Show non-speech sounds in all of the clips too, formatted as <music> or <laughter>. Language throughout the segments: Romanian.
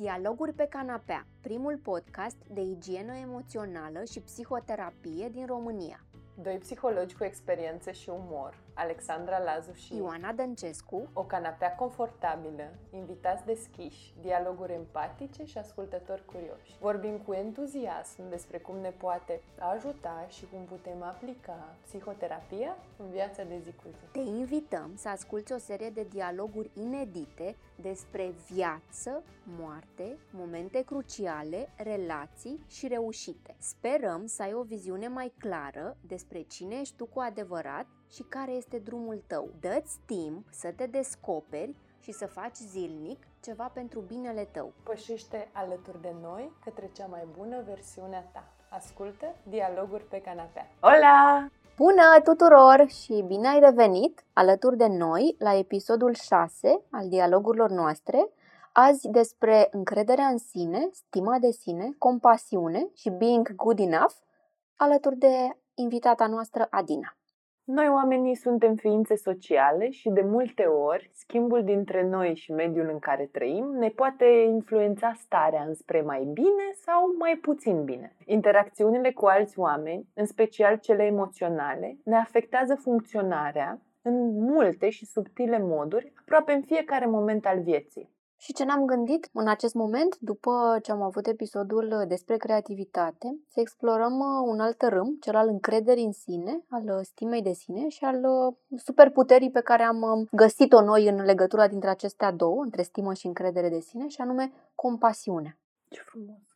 Dialoguri pe canapea, primul podcast de igienă emoțională și psihoterapie din România. Doi psihologi cu experiență și umor, Alexandra Lazu și Ioana Dăncescu, o canapea confortabilă, invitați deschiși, dialoguri empatice și ascultători curioși. Vorbim cu entuziasm despre cum ne poate ajuta și cum putem aplica psihoterapia în viața de zi cu zi. te invităm să asculți o serie de dialoguri inedite despre viață, moarte, momente cruciale, relații și reușite. Sperăm să ai o viziune mai clară despre cine ești tu cu adevărat și care este drumul tău. Dă-ți timp să te descoperi și să faci zilnic ceva pentru binele tău. Pășește alături de noi către cea mai bună versiune a ta. Ascultă Dialoguri pe canapea. Hola! Bună tuturor și bine ai revenit alături de noi la episodul 6 al dialogurilor noastre. Azi despre încrederea în sine, stima de sine, compasiune și being good enough, alături de invitata noastră Adina. Noi oamenii suntem ființe sociale și de multe ori schimbul dintre noi și mediul în care trăim ne poate influența starea înspre mai bine sau mai puțin bine. Interacțiunile cu alți oameni, în special cele emoționale, ne afectează funcționarea în multe și subtile moduri, aproape în fiecare moment al vieții. Și ce ne-am gândit în acest moment, după ce am avut episodul despre creativitate, să explorăm uh, un alt râm, cel al încrederii în sine, al uh, stimei de sine și al uh, superputerii pe care am um, găsit-o noi în legătura dintre acestea două, între stimă și încredere de sine, și anume compasiune. Ce frumos!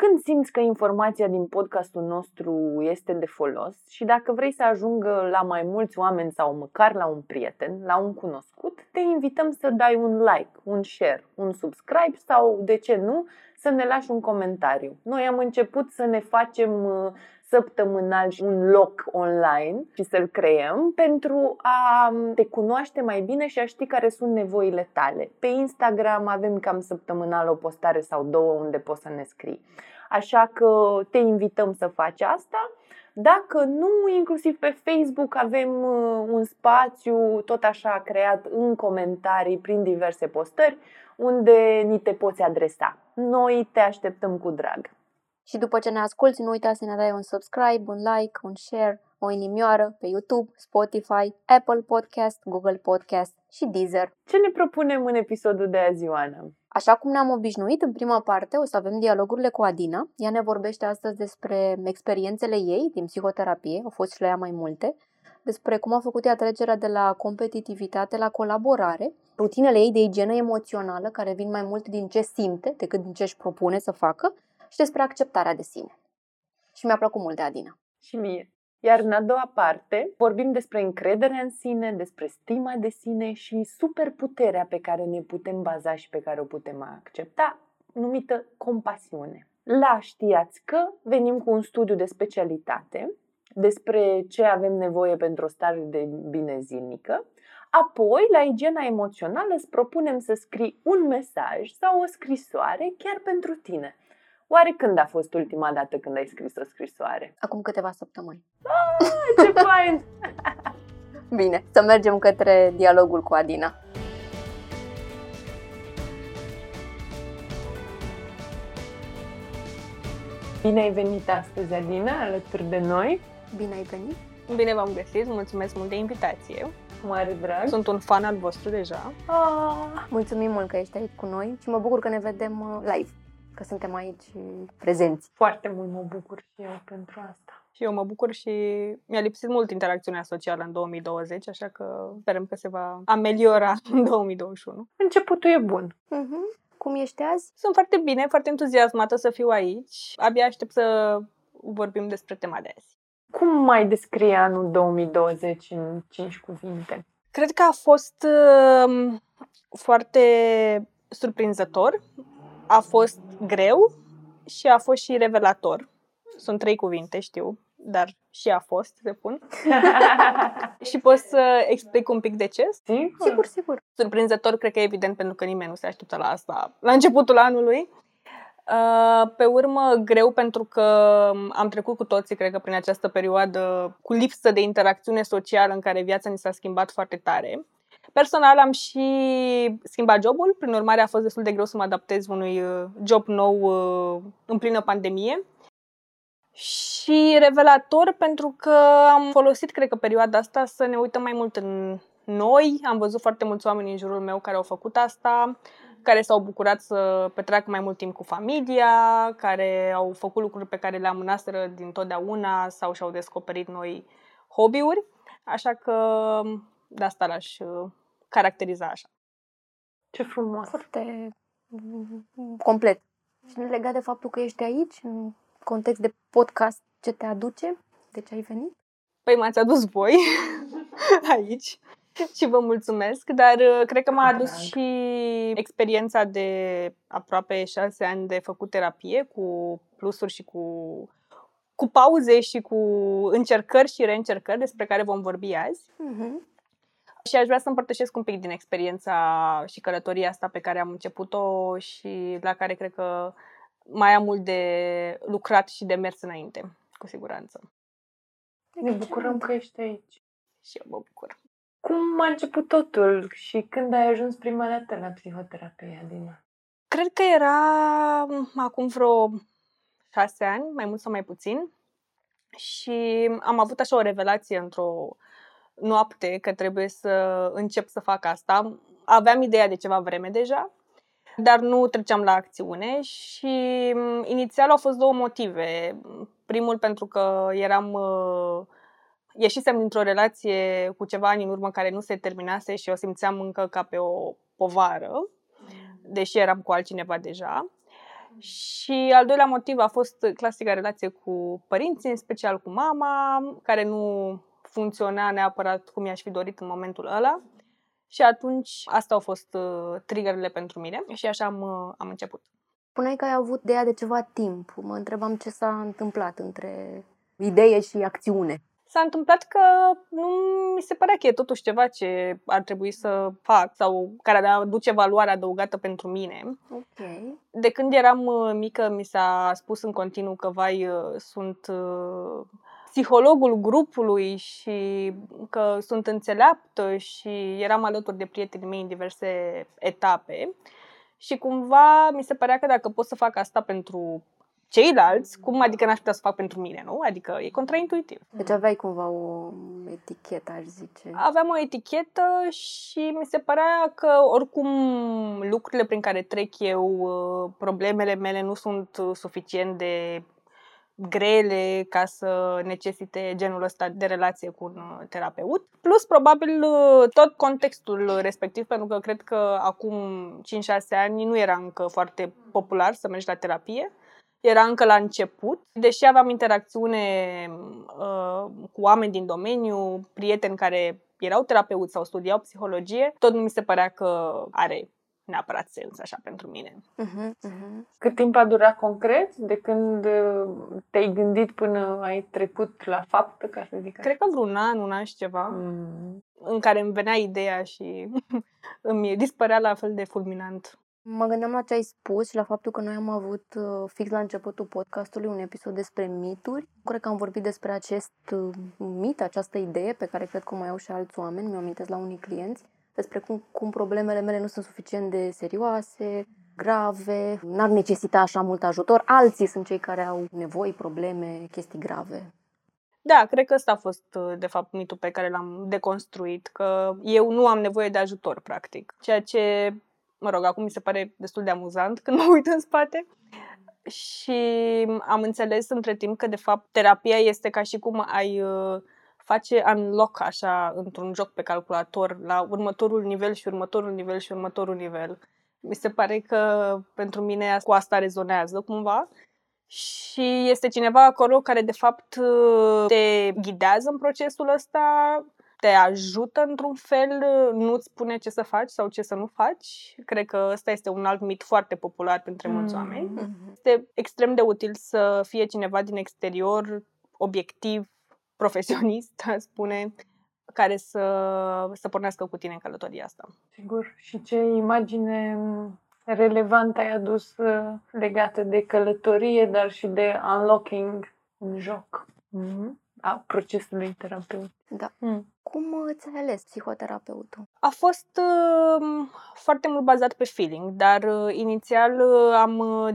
Da. Când simți că informația din podcastul nostru este de folos și dacă vrei să ajungă la mai mulți oameni sau măcar la un prieten, la un cunoscut, te invităm să dai un like, un share, un subscribe sau, de ce nu, să ne lași un comentariu. Noi am început să ne facem uh, săptămânal un loc online și să-l creăm pentru a te cunoaște mai bine și a ști care sunt nevoile tale. Pe Instagram avem cam săptămânal o postare sau două unde poți să ne scrii. Așa că te invităm să faci asta. Dacă nu, inclusiv pe Facebook avem uh, un spațiu tot așa creat în comentarii prin diverse postări unde ni te poți adresa. Noi te așteptăm cu drag. Și după ce ne asculti, nu uita să ne dai un subscribe, un like, un share, o inimioară pe YouTube, Spotify, Apple Podcast, Google Podcast și Deezer. Ce ne propunem în episodul de azi, Ioana? Așa cum ne-am obișnuit, în prima parte o să avem dialogurile cu Adina. Ea ne vorbește astăzi despre experiențele ei din psihoterapie, au fost și la ea mai multe, despre cum a făcut ea trecerea de la competitivitate la colaborare, rutinele ei de igienă emoțională, care vin mai mult din ce simte decât din ce își propune să facă, și despre acceptarea de sine. Și mi-a plăcut mult de Adina. Și mie. Iar în a doua parte vorbim despre încrederea în sine, despre stima de sine și superputerea pe care ne putem baza și pe care o putem accepta, numită compasiune. La știați că venim cu un studiu de specialitate despre ce avem nevoie pentru o stare de bine zilnică, apoi la igiena emoțională îți propunem să scrii un mesaj sau o scrisoare chiar pentru tine. Oare când a fost ultima dată când ai scris o scrisoare? Acum câteva săptămâni. Ah, ce <laughs> fain! Bine, să mergem către dialogul cu Adina. Bine ai venit astăzi, Adina, alături de noi. Bine ai venit! Bine v-am găsit, mulțumesc mult de invitație. Cu mare drag. Sunt un fan al vostru deja. Ah, Mulțumim mult că ești aici cu noi și mă bucur că ne vedem uh, live, că suntem aici uh, prezenți. foarte mult mă bucur și eu pentru asta. Și eu mă bucur și mi-a lipsit mult interacțiunea socială în 2020, așa că sperăm că se va ameliora <laughs> în 2021. Începutul e bun. Uh-huh. Cum ești azi? Sunt foarte bine, foarte entuziasmată să fiu aici. Abia aștept să vorbim despre tema de azi. Cum mai descrie anul 2020 în 5 cuvinte? Cred că a fost uh, foarte surprinzător, a fost greu și a fost și revelator. Sunt trei cuvinte, știu, dar și a fost, se pun. <laughs> și pot să explic un pic de ce. Sigur? Sigur, sigur. Surprinzător, cred că e evident, pentru că nimeni nu se așteptă la asta la începutul anului. Uh, Pe urmă, greu pentru că am trecut cu toții, cred că, prin această perioadă cu lipsă de interacțiune socială în care viața ni s-a schimbat foarte tare. Personal am și schimbat jobul, prin urmare a fost destul de greu să mă adaptez unui uh, job nou uh, în plină pandemie. Și revelator pentru că am folosit, cred că, perioada asta să ne uităm mai mult în noi. Am văzut foarte mulți oameni în jurul meu care au făcut asta, care s-au bucurat să petreacă mai mult timp cu familia, care au făcut lucruri pe care le amânaseră din totdeauna sau și-au descoperit noi hobby-uri. Așa că de asta l-aș uh, caracteriza așa. Ce frumos! Foarte mm, complet. Și legat de faptul că ești aici, în context de podcast, ce te aduce? De ce ai venit? Păi m-ați adus voi <laughs> aici și vă mulțumesc, dar uh, cred că m-a adus și experiența de aproape șase ani de făcut terapie cu plusuri și cu, cu pauze și cu încercări și reîncercări despre care vom vorbi azi. Mm-hmm. Și aș vrea să împărtășesc un pic din experiența și călătoria asta pe care am început-o și la care cred că mai am mult de lucrat și de mers înainte, cu siguranță. Ne bucurăm că ești aici. Și eu mă bucur. Cum a început totul și când ai ajuns prima dată la psihoterapie, Adina? Cred că era acum vreo șase ani, mai mult sau mai puțin. Și am avut așa o revelație într-o noapte că trebuie să încep să fac asta. Aveam ideea de ceva vreme deja, dar nu treceam la acțiune și inițial au fost două motive. Primul pentru că eram uh, ieșisem dintr-o relație cu ceva ani în urmă care nu se terminase și o simțeam încă ca pe o povară, deși eram cu altcineva deja. Și al doilea motiv a fost clasica relație cu părinții, în special cu mama, care nu funcționa neapărat cum i-aș fi dorit în momentul ăla. Și atunci, astea au fost uh, triggerele pentru mine și așa am, uh, am început. Spuneai că ai avut de ea de ceva timp. Mă întrebam ce s-a întâmplat între idee și acțiune. S-a întâmplat că nu mi se părea că e totuși ceva ce ar trebui să fac sau care ar aduce valoare adăugată pentru mine. Ok. De când eram uh, mică mi s-a spus în continuu că, vai, uh, sunt uh, psihologul grupului și că sunt înțeleaptă și eram alături de prietenii mei în diverse etape. Și cumva mi se părea că dacă pot să fac asta pentru ceilalți, cum adică n-aș putea să fac pentru mine, nu? Adică e contraintuitiv. Deci aveai cumva o etichetă, aș zice. Aveam o etichetă și mi se părea că oricum lucrurile prin care trec eu, uh, problemele mele nu sunt suficient de grele ca să necesite genul ăsta de relație cu un uh, terapeut. Plus, probabil, uh, tot contextul respectiv, pentru că cred că acum 5-6 ani nu era încă foarte popular să mergi la terapie era încă la început, deși aveam interacțiune uh, cu oameni din domeniu, prieteni care erau terapeuți sau studiau psihologie, tot nu mi se părea că are neapărat sens așa pentru mine. Uh-huh, uh-huh. Cât timp a durat concret de când uh, te-ai gândit până ai trecut la faptă, ca să zic așa? Cred că vreun an, un an și ceva, mm. în care îmi venea ideea și <laughs> îmi dispărea la fel de fulminant. Mă gândeam la ce ai spus și la faptul că noi am avut uh, fix la începutul podcastului un episod despre mituri. Cred că am vorbit despre acest uh, mit, această idee pe care cred că o mai au și alți oameni, mi-o amintesc la unii clienți, despre cum, cum problemele mele nu sunt suficient de serioase, grave, n-ar necesita așa mult ajutor. Alții sunt cei care au nevoi, probleme, chestii grave. Da, cred că ăsta a fost, uh, de fapt, mitul pe care l-am deconstruit, că eu nu am nevoie de ajutor, practic. Ceea ce mă rog, acum mi se pare destul de amuzant când mă uit în spate. Și am înțeles între timp că, de fapt, terapia este ca și cum ai uh, face unlock așa într-un joc pe calculator la următorul nivel și următorul nivel și următorul nivel. Mi se pare că pentru mine cu asta rezonează cumva și este cineva acolo care de fapt uh, te ghidează în procesul ăsta te ajută într-un fel, nu-ți spune ce să faci sau ce să nu faci. Cred că ăsta este un alt mit foarte popular pentru mulți mm-hmm. oameni. Este extrem de util să fie cineva din exterior, obiectiv, profesionist, <laughs> spune, care să, să pornească cu tine în călătoria asta. Sigur. Și ce imagine relevantă ai adus uh, legată de călătorie, dar și de unlocking în joc. Mm-hmm. a procesului terapeutic. Da. Mm. Cum uh, ți-ai ales psihoterapeutul? A fost uh, foarte mult bazat pe feeling, dar uh, inițial uh, am uh,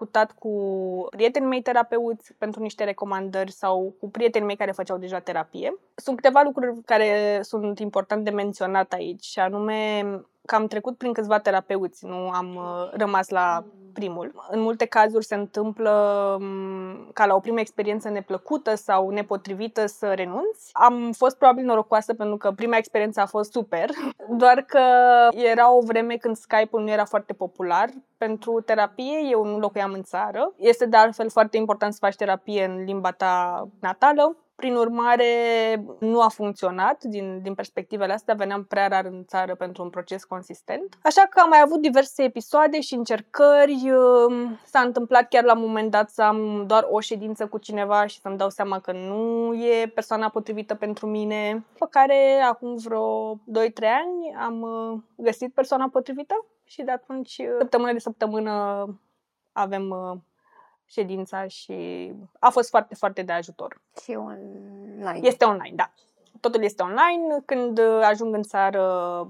discutat cu prietenii mei terapeuți pentru niște recomandări sau cu prietenii mei care făceau deja terapie. Sunt câteva lucruri care sunt important de menționat aici, și anume că am trecut prin câțiva terapeuți, nu am uh, rămas la primul. În multe cazuri se întâmplă m, ca la o primă experiență neplăcută sau nepotrivită să renunți. Am fost probabil norocoasă pentru că prima experiență a fost super, <laughs> doar că era o vreme când Skype-ul nu era foarte popular pentru terapie, eu nu locuiam în țară. Este de altfel foarte important să faci terapie în limba ta natală. Prin urmare, nu a funcționat din, din perspectivele astea, veneam prea rar în țară pentru un proces consistent. Așa că am mai avut diverse episoade și încercări. um, S-a întâmplat chiar la un moment dat să am doar o ședință cu cineva și să-mi dau seama că nu e persoana potrivită pentru mine. După care, acum vreo 2-3 ani, am uh, găsit persoana potrivită și de atunci, uh, săptămână de săptămână, avem uh, ședința și a fost foarte, foarte de ajutor. Și online. Este online, da. Totul este online. Când uh, ajung în țară,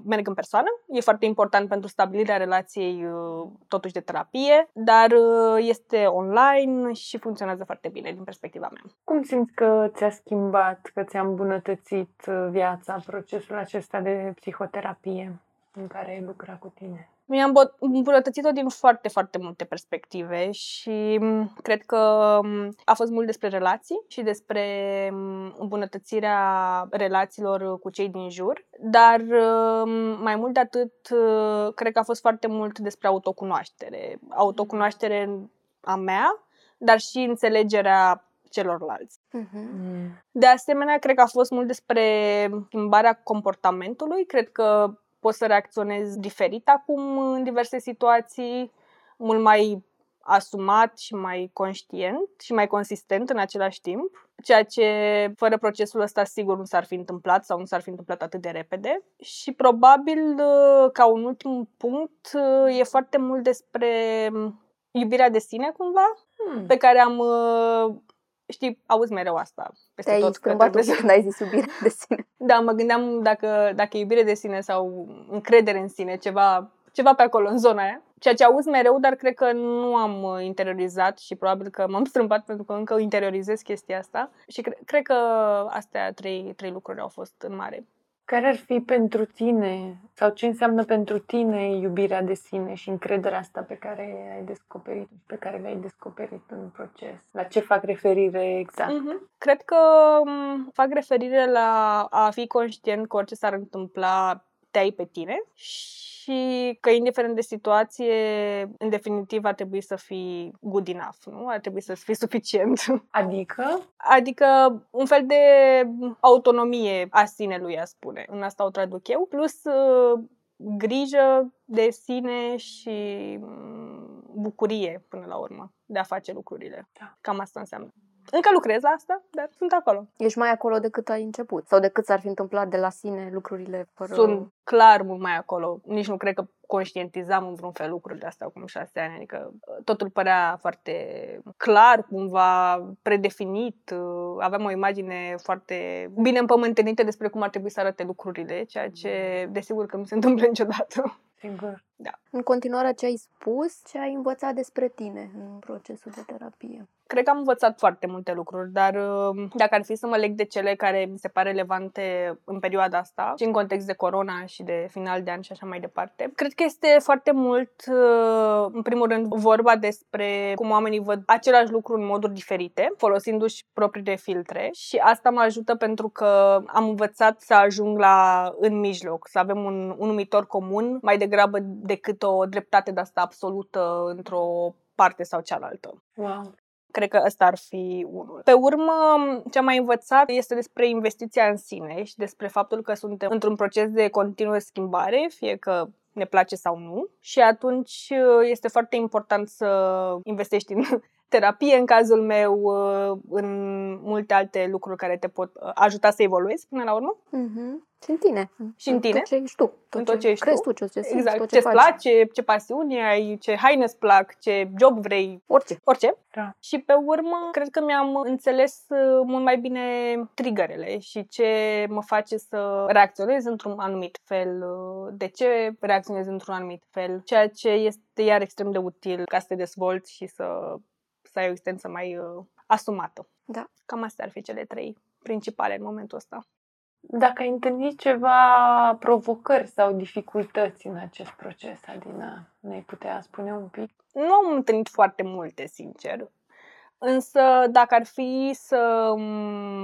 merg în persoană. E foarte important pentru stabilirea relației uh, totuși de terapie, dar uh, este online și funcționează foarte bine din perspectiva mea. Cum simți că ți-a schimbat, că ți-a îmbunătățit uh, viața procesul acesta de psihoterapie în care ai lucrat cu tine? Mi-am bo- îmbunătățit-o din foarte, foarte multe perspective și m, cred că m, a fost mult despre relații și despre m, îmbunătățirea relațiilor cu cei din jur, dar m, mai mult de atât, uh, cred că a fost foarte mult despre autocunoaștere. Autocunoaștere a mea, dar și înțelegerea celorlalți. Mhm. Mm. De asemenea, cred că a fost mult despre schimbarea comportamentului. Cred că pot să reacționez diferit acum în diverse situații, mult mai asumat și mai conștient și mai consistent în același timp, ceea ce fără procesul ăsta sigur nu s-ar fi întâmplat sau nu s-ar fi întâmplat atât de repede. Și probabil uh, ca un ultim punct uh, e foarte mult despre iubirea de sine cumva, Mm. pe care am uh, știi, auzi mereu asta peste Te-ai tot. că schimbat un trebuie pic să- când ai zis iubire de <laughs> sine. Da, mă gândeam dacă, dacă e iubire de sine sau încredere în sine, ceva, ceva pe acolo, în zona aia. Ceea ce auzi mereu, dar cred că nu am uh, interiorizat și probabil că m-am <laughs> strâmbat pentru că încă interiorizez chestia asta. Și cre- cred că astea trei, trei lucruri au fost în mare. Care ar fi pentru tine sau ce înseamnă pentru tine iubirea de sine și încrederea asta pe care ai descoperit pe care le-ai descoperit în proces? La ce fac referire exact? Mhm. Cred că m, fac referire la a fi conștient că orice s-ar întâmpla, te ai pe tine și că indiferent de situație, în definitiv ar trebui să fii good enough, nu? Ar trebui să fii suficient. <laughs> Adică? Adică un fel de autonomie a sinelui, a spune. În asta o traduc eu. Plus uh, grijă de sine și mm, bucurie până la urmă de a face lucrurile. Da. Cam asta înseamnă. Încă lucrez la asta, dar sunt acolo. Ești mai acolo decât ai început. Sau decât s-ar fi întâmplat de la sine lucrurile fără... Sunt clar mult mai acolo. Nici nu cred că conștientizam în vreun fel lucrurile astea acum șase ani. Adică uh, totul părea foarte clar, cumva predefinit. uh, Aveam o imagine foarte bine împământenită despre cum ar trebui să arate lucrurile, ceea ce desigur că nu se întâmplă niciodată. Sigur. În continuare ce ai spus, ce ai învățat despre tine în procesul de terapie. Cred că am învățat foarte multe lucruri, dar uh, dacă ar fi să mă leg de cele care mi se pare relevante în perioada asta și în context de corona și de final de an și așa mai departe, cred că este foarte mult, uh, în primul rând, vorba despre cum oamenii văd același lucru în moduri diferite, folosindu-și propriile filtre și asta mă ajută pentru că am învățat să ajung la în mijloc, să avem un, un numitor comun mai degrabă decât o dreptate de asta absolută într-o parte sau cealaltă. Wow. Cred că ăsta ar fi unul. Pe urmă, ce am mai învățat este despre investiția în sine și despre faptul că suntem într-un proces de continuă schimbare, fie că ne place sau nu. Și atunci este foarte important să investești în terapie, în cazul meu, în multe alte lucruri care te pot ajuta să evoluezi până la urmă. Mhm. Și în tine. Și în tine. Tot ce ești tu. Tot În tot ce ești crezi tu. tu, ce simți, Exact. tot ce Ce-ți faci. place, ce pasiune ai, ce haine îți plac, ce job vrei, Orice. orice. Da. Și pe urmă, cred că mi-am înțeles uh, mult mai bine triggerele și ce mă face să reacționez într-un anumit fel, uh, de ce reacționez într-un anumit fel, ceea ce este iar extrem de util ca să te dezvolți și să, să ai o existență mai uh, asumată. Da. Cam astea ar fi cele trei principale în momentul ăsta. Dacă ai întâlnit ceva provocări sau dificultăți în acest proces, Adina, ne-ai putea spune un pic? Nu am întâlnit foarte multe, sincer. Însă, dacă ar fi să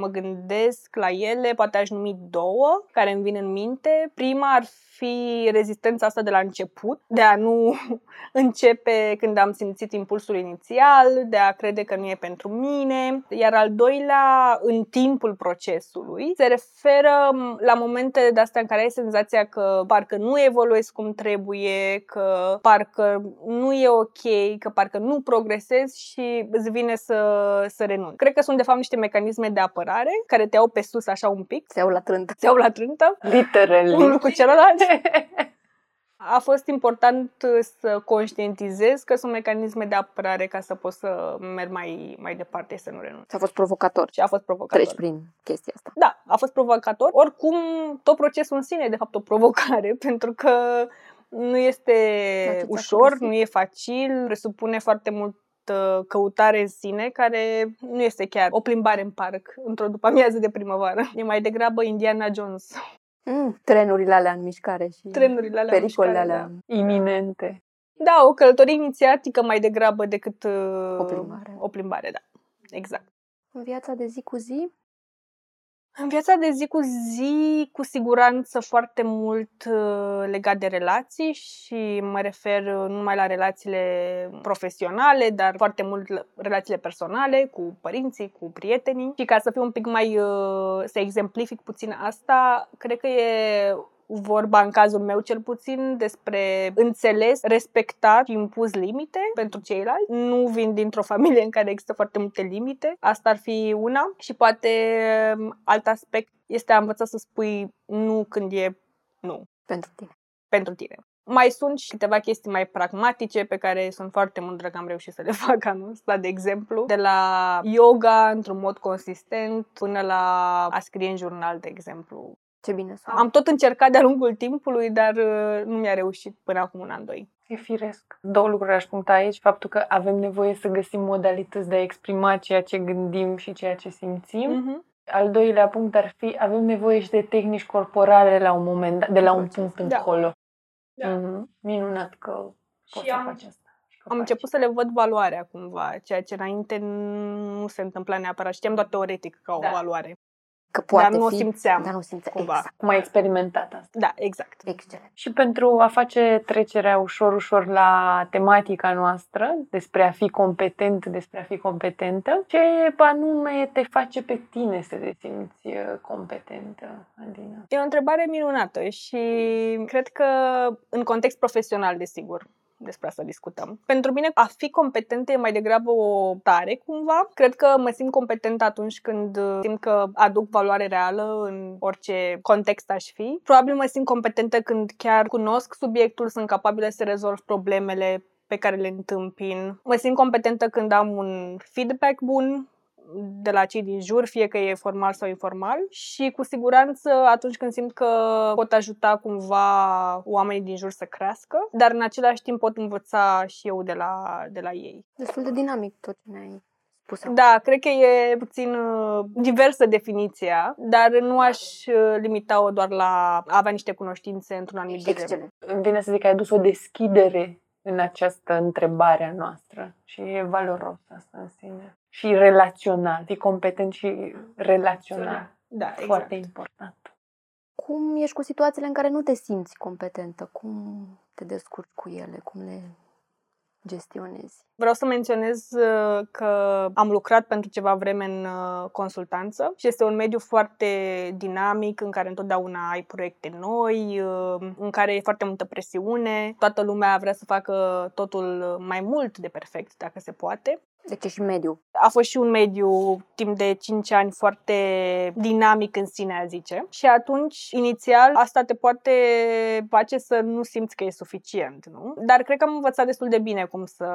mă gândesc la ele, poate aș numi două care îmi vin în minte. Prima ar fi rezistența asta de la început, de a nu <laughs> începe când am simțit impulsul inițial, de a crede că nu e pentru mine. Iar al doilea, în timpul procesului, se referă la momente de astea în care ai senzația că parcă nu evoluezi cum trebuie, că parcă nu e ok, că parcă nu progresezi și îți vine să, să renunți. Cred că sunt de fapt niște mecanisme de apărare care te iau pe sus așa un pic, Se iau la trântă. te iau la trântă, Literally. unul cu celălalt. A fost important să conștientizez că sunt mecanisme de apărare ca să pot să merg mai, mai departe și să nu renunț. S-a fost provocator. Și a fost provocator. Treci prin chestia asta. Da, a fost provocator. Oricum, tot procesul în sine e de fapt o provocare, <laughs> pentru că nu este La ce ți-a ușor, folosit? nu e facil, presupune foarte mult uh, căutare în sine, care nu este chiar o plimbare în parc într-o după amiază de primăvară. E mai degrabă Indiana Jones. Mm, trenurile alea în mișcare și Trenurile alea în pericolele mișcare, alea. Iminente. Da, o călătorie inițiatică mai degrabă decât uh, O plimbare. O plimbare, da. Exact. În viața de zi cu zi, În viața de zi cu zi, cu siguranță foarte mult uh, legat de relații și mă refer uh, nu numai la relațiile profesionale, dar foarte mult la relațiile personale cu părinții, cu prietenii. Și ca să fiu un pic mai, uh, să exemplific puțin asta, cred că e vorba în cazul meu cel puțin despre înțeles, respectat și impus limite pentru ceilalți. Nu vin dintr-o <laughs> familie în care există foarte multe limite. Asta ar fi una. Și poate um, alt aspect este a învăța să spui nu când e nu pentru tine. pentru tine. Mai sunt și câteva chestii mai pragmatice pe care sunt foarte mândră că am reușit să le <laughs> fac anul ăsta, de exemplu, de la yoga într-un mod consistent până la a scrie în jurnal, de exemplu. Ce bine sună. Am tot încercat de-a lungul timpului, dar uh, nu mi-a reușit până acum un an, doi. E firesc. Două lucruri aș puncta aici. Faptul că avem nevoie să găsim modalități de a exprima ceea ce gândim și ceea ce simțim. Mm-hmm. Al doilea punct ar fi, avem nevoie și de tehnici corporale la un moment dat, de la un punct Da. încolo. Da. Mhm. Minunat că poți Și să am- faci asta. Și că Am faci. început să le văd valoarea cumva, ceea ce înainte nu se întâmpla neapărat. Știam doar teoretic ca o Da. valoare. Că poate dar nu o fi, simțeam, Dar nu simțeam. cumva. Exact. Cum ai experimentat asta? Da, exact. Excelent. Și pentru a face trecerea ușor, ușor la tematica noastră, despre a fi competent, despre a fi competentă, ce anume te face pe tine să te simți uh, competentă, Adina? E o întrebare minunată și cred că în context profesional, desigur, despre asta discutăm. Pentru mine, a fi competentă e mai degrabă o tare, cumva. Cred că mă simt competentă atunci când uh, simt că aduc valoare reală în orice context aș fi. Probabil mă simt competentă când chiar cunosc subiectul, sunt capabilă să rezolv problemele pe care le întâmpin. Mă simt competentă când am un feedback bun, de la cei din jur, fie că e formal sau informal și cu siguranță atunci când simt că pot ajuta cumva oamenii din jur să crească, dar în același timp pot învăța și eu de la, de la ei. Destul de dinamic tot ce ne-ai spus acum. Da, cred că e puțin uh, diversă definiția, dar nu aș uh, limita-o doar la a avea niște cunoștințe într-un anumit domeniu. Excelent. Îmi vine să zic că ai adus o deschidere în această întrebare a noastră și e valoros asta în sine. Și relațional, fii competent și relațional. Da, exact. Foarte important. Cum ești cu situațiile în care nu te simți competentă? Cum te descurci cu ele? Cum le gestionezi? Vreau să menționez uh, că am lucrat pentru ceva vreme în uh, consultanță și este un mediu foarte dinamic în care întotdeauna ai proiecte noi, uh, în care e foarte multă presiune, toată lumea vrea să facă totul mai mult de perfect, dacă se poate. Deci e și mediu. A fost și un mediu timp de 5 ani foarte dinamic în sine, a zice. Și atunci, inițial, asta te poate face să nu simți că e suficient, nu? Dar cred că am învățat destul de bine cum să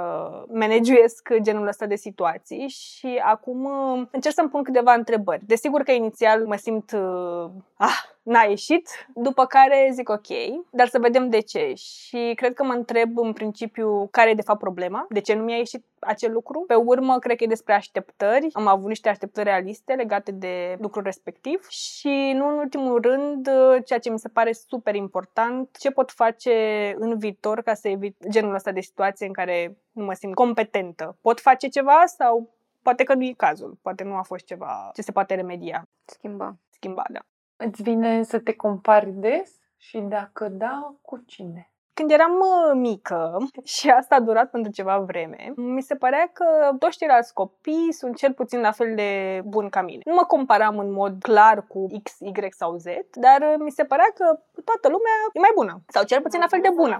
managiuiesc genul ăsta de situații și acum uh, încerc să-mi pun câteva întrebări. Desigur că inițial mă simt uh, ah, n-a ieșit, după care zic ok, dar să vedem de ce. Și cred că mă întreb în principiu care e de fapt problema, de ce nu mi-a ieșit acel lucru. Pe urmă, cred că e despre așteptări. Am avut niște așteptări realiste legate de lucrul respectiv și, nu în ultimul rând, ceea ce mi se pare super important, ce pot face în viitor ca să evit genul ăsta de situație în care nu mă simt competentă. Pot face ceva sau poate că nu e cazul, poate nu a fost ceva ce se poate remedia. Schimba. Schimba, da. Îți vine să te compari des? Și dacă da, cu cine? Când eram uh, mică, și asta a durat pentru ceva vreme, mi se părea că toți ceilalți copii sunt cel puțin la fel de buni ca mine. Nu mă comparam în mod clar cu X, Y sau Z, dar uh, mi se părea că toată lumea e mai bună, sau cel puțin la fel de bună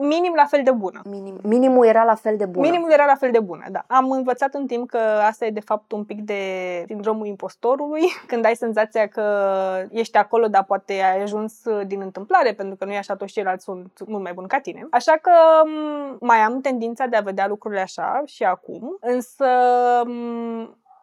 minim la fel de bună. Minim, minimul era la fel de bun. Minimul era la fel de bună, da. Am învățat în timp că asta e de fapt un pic de sindromul impostorului, <laughs> când ai senzația că ești acolo, dar poate ai ajuns din întâmplare, pentru că nu e așa, toți ceilalți sunt mult mai buni ca tine. Așa că mai am tendința de a vedea lucrurile așa și acum, însă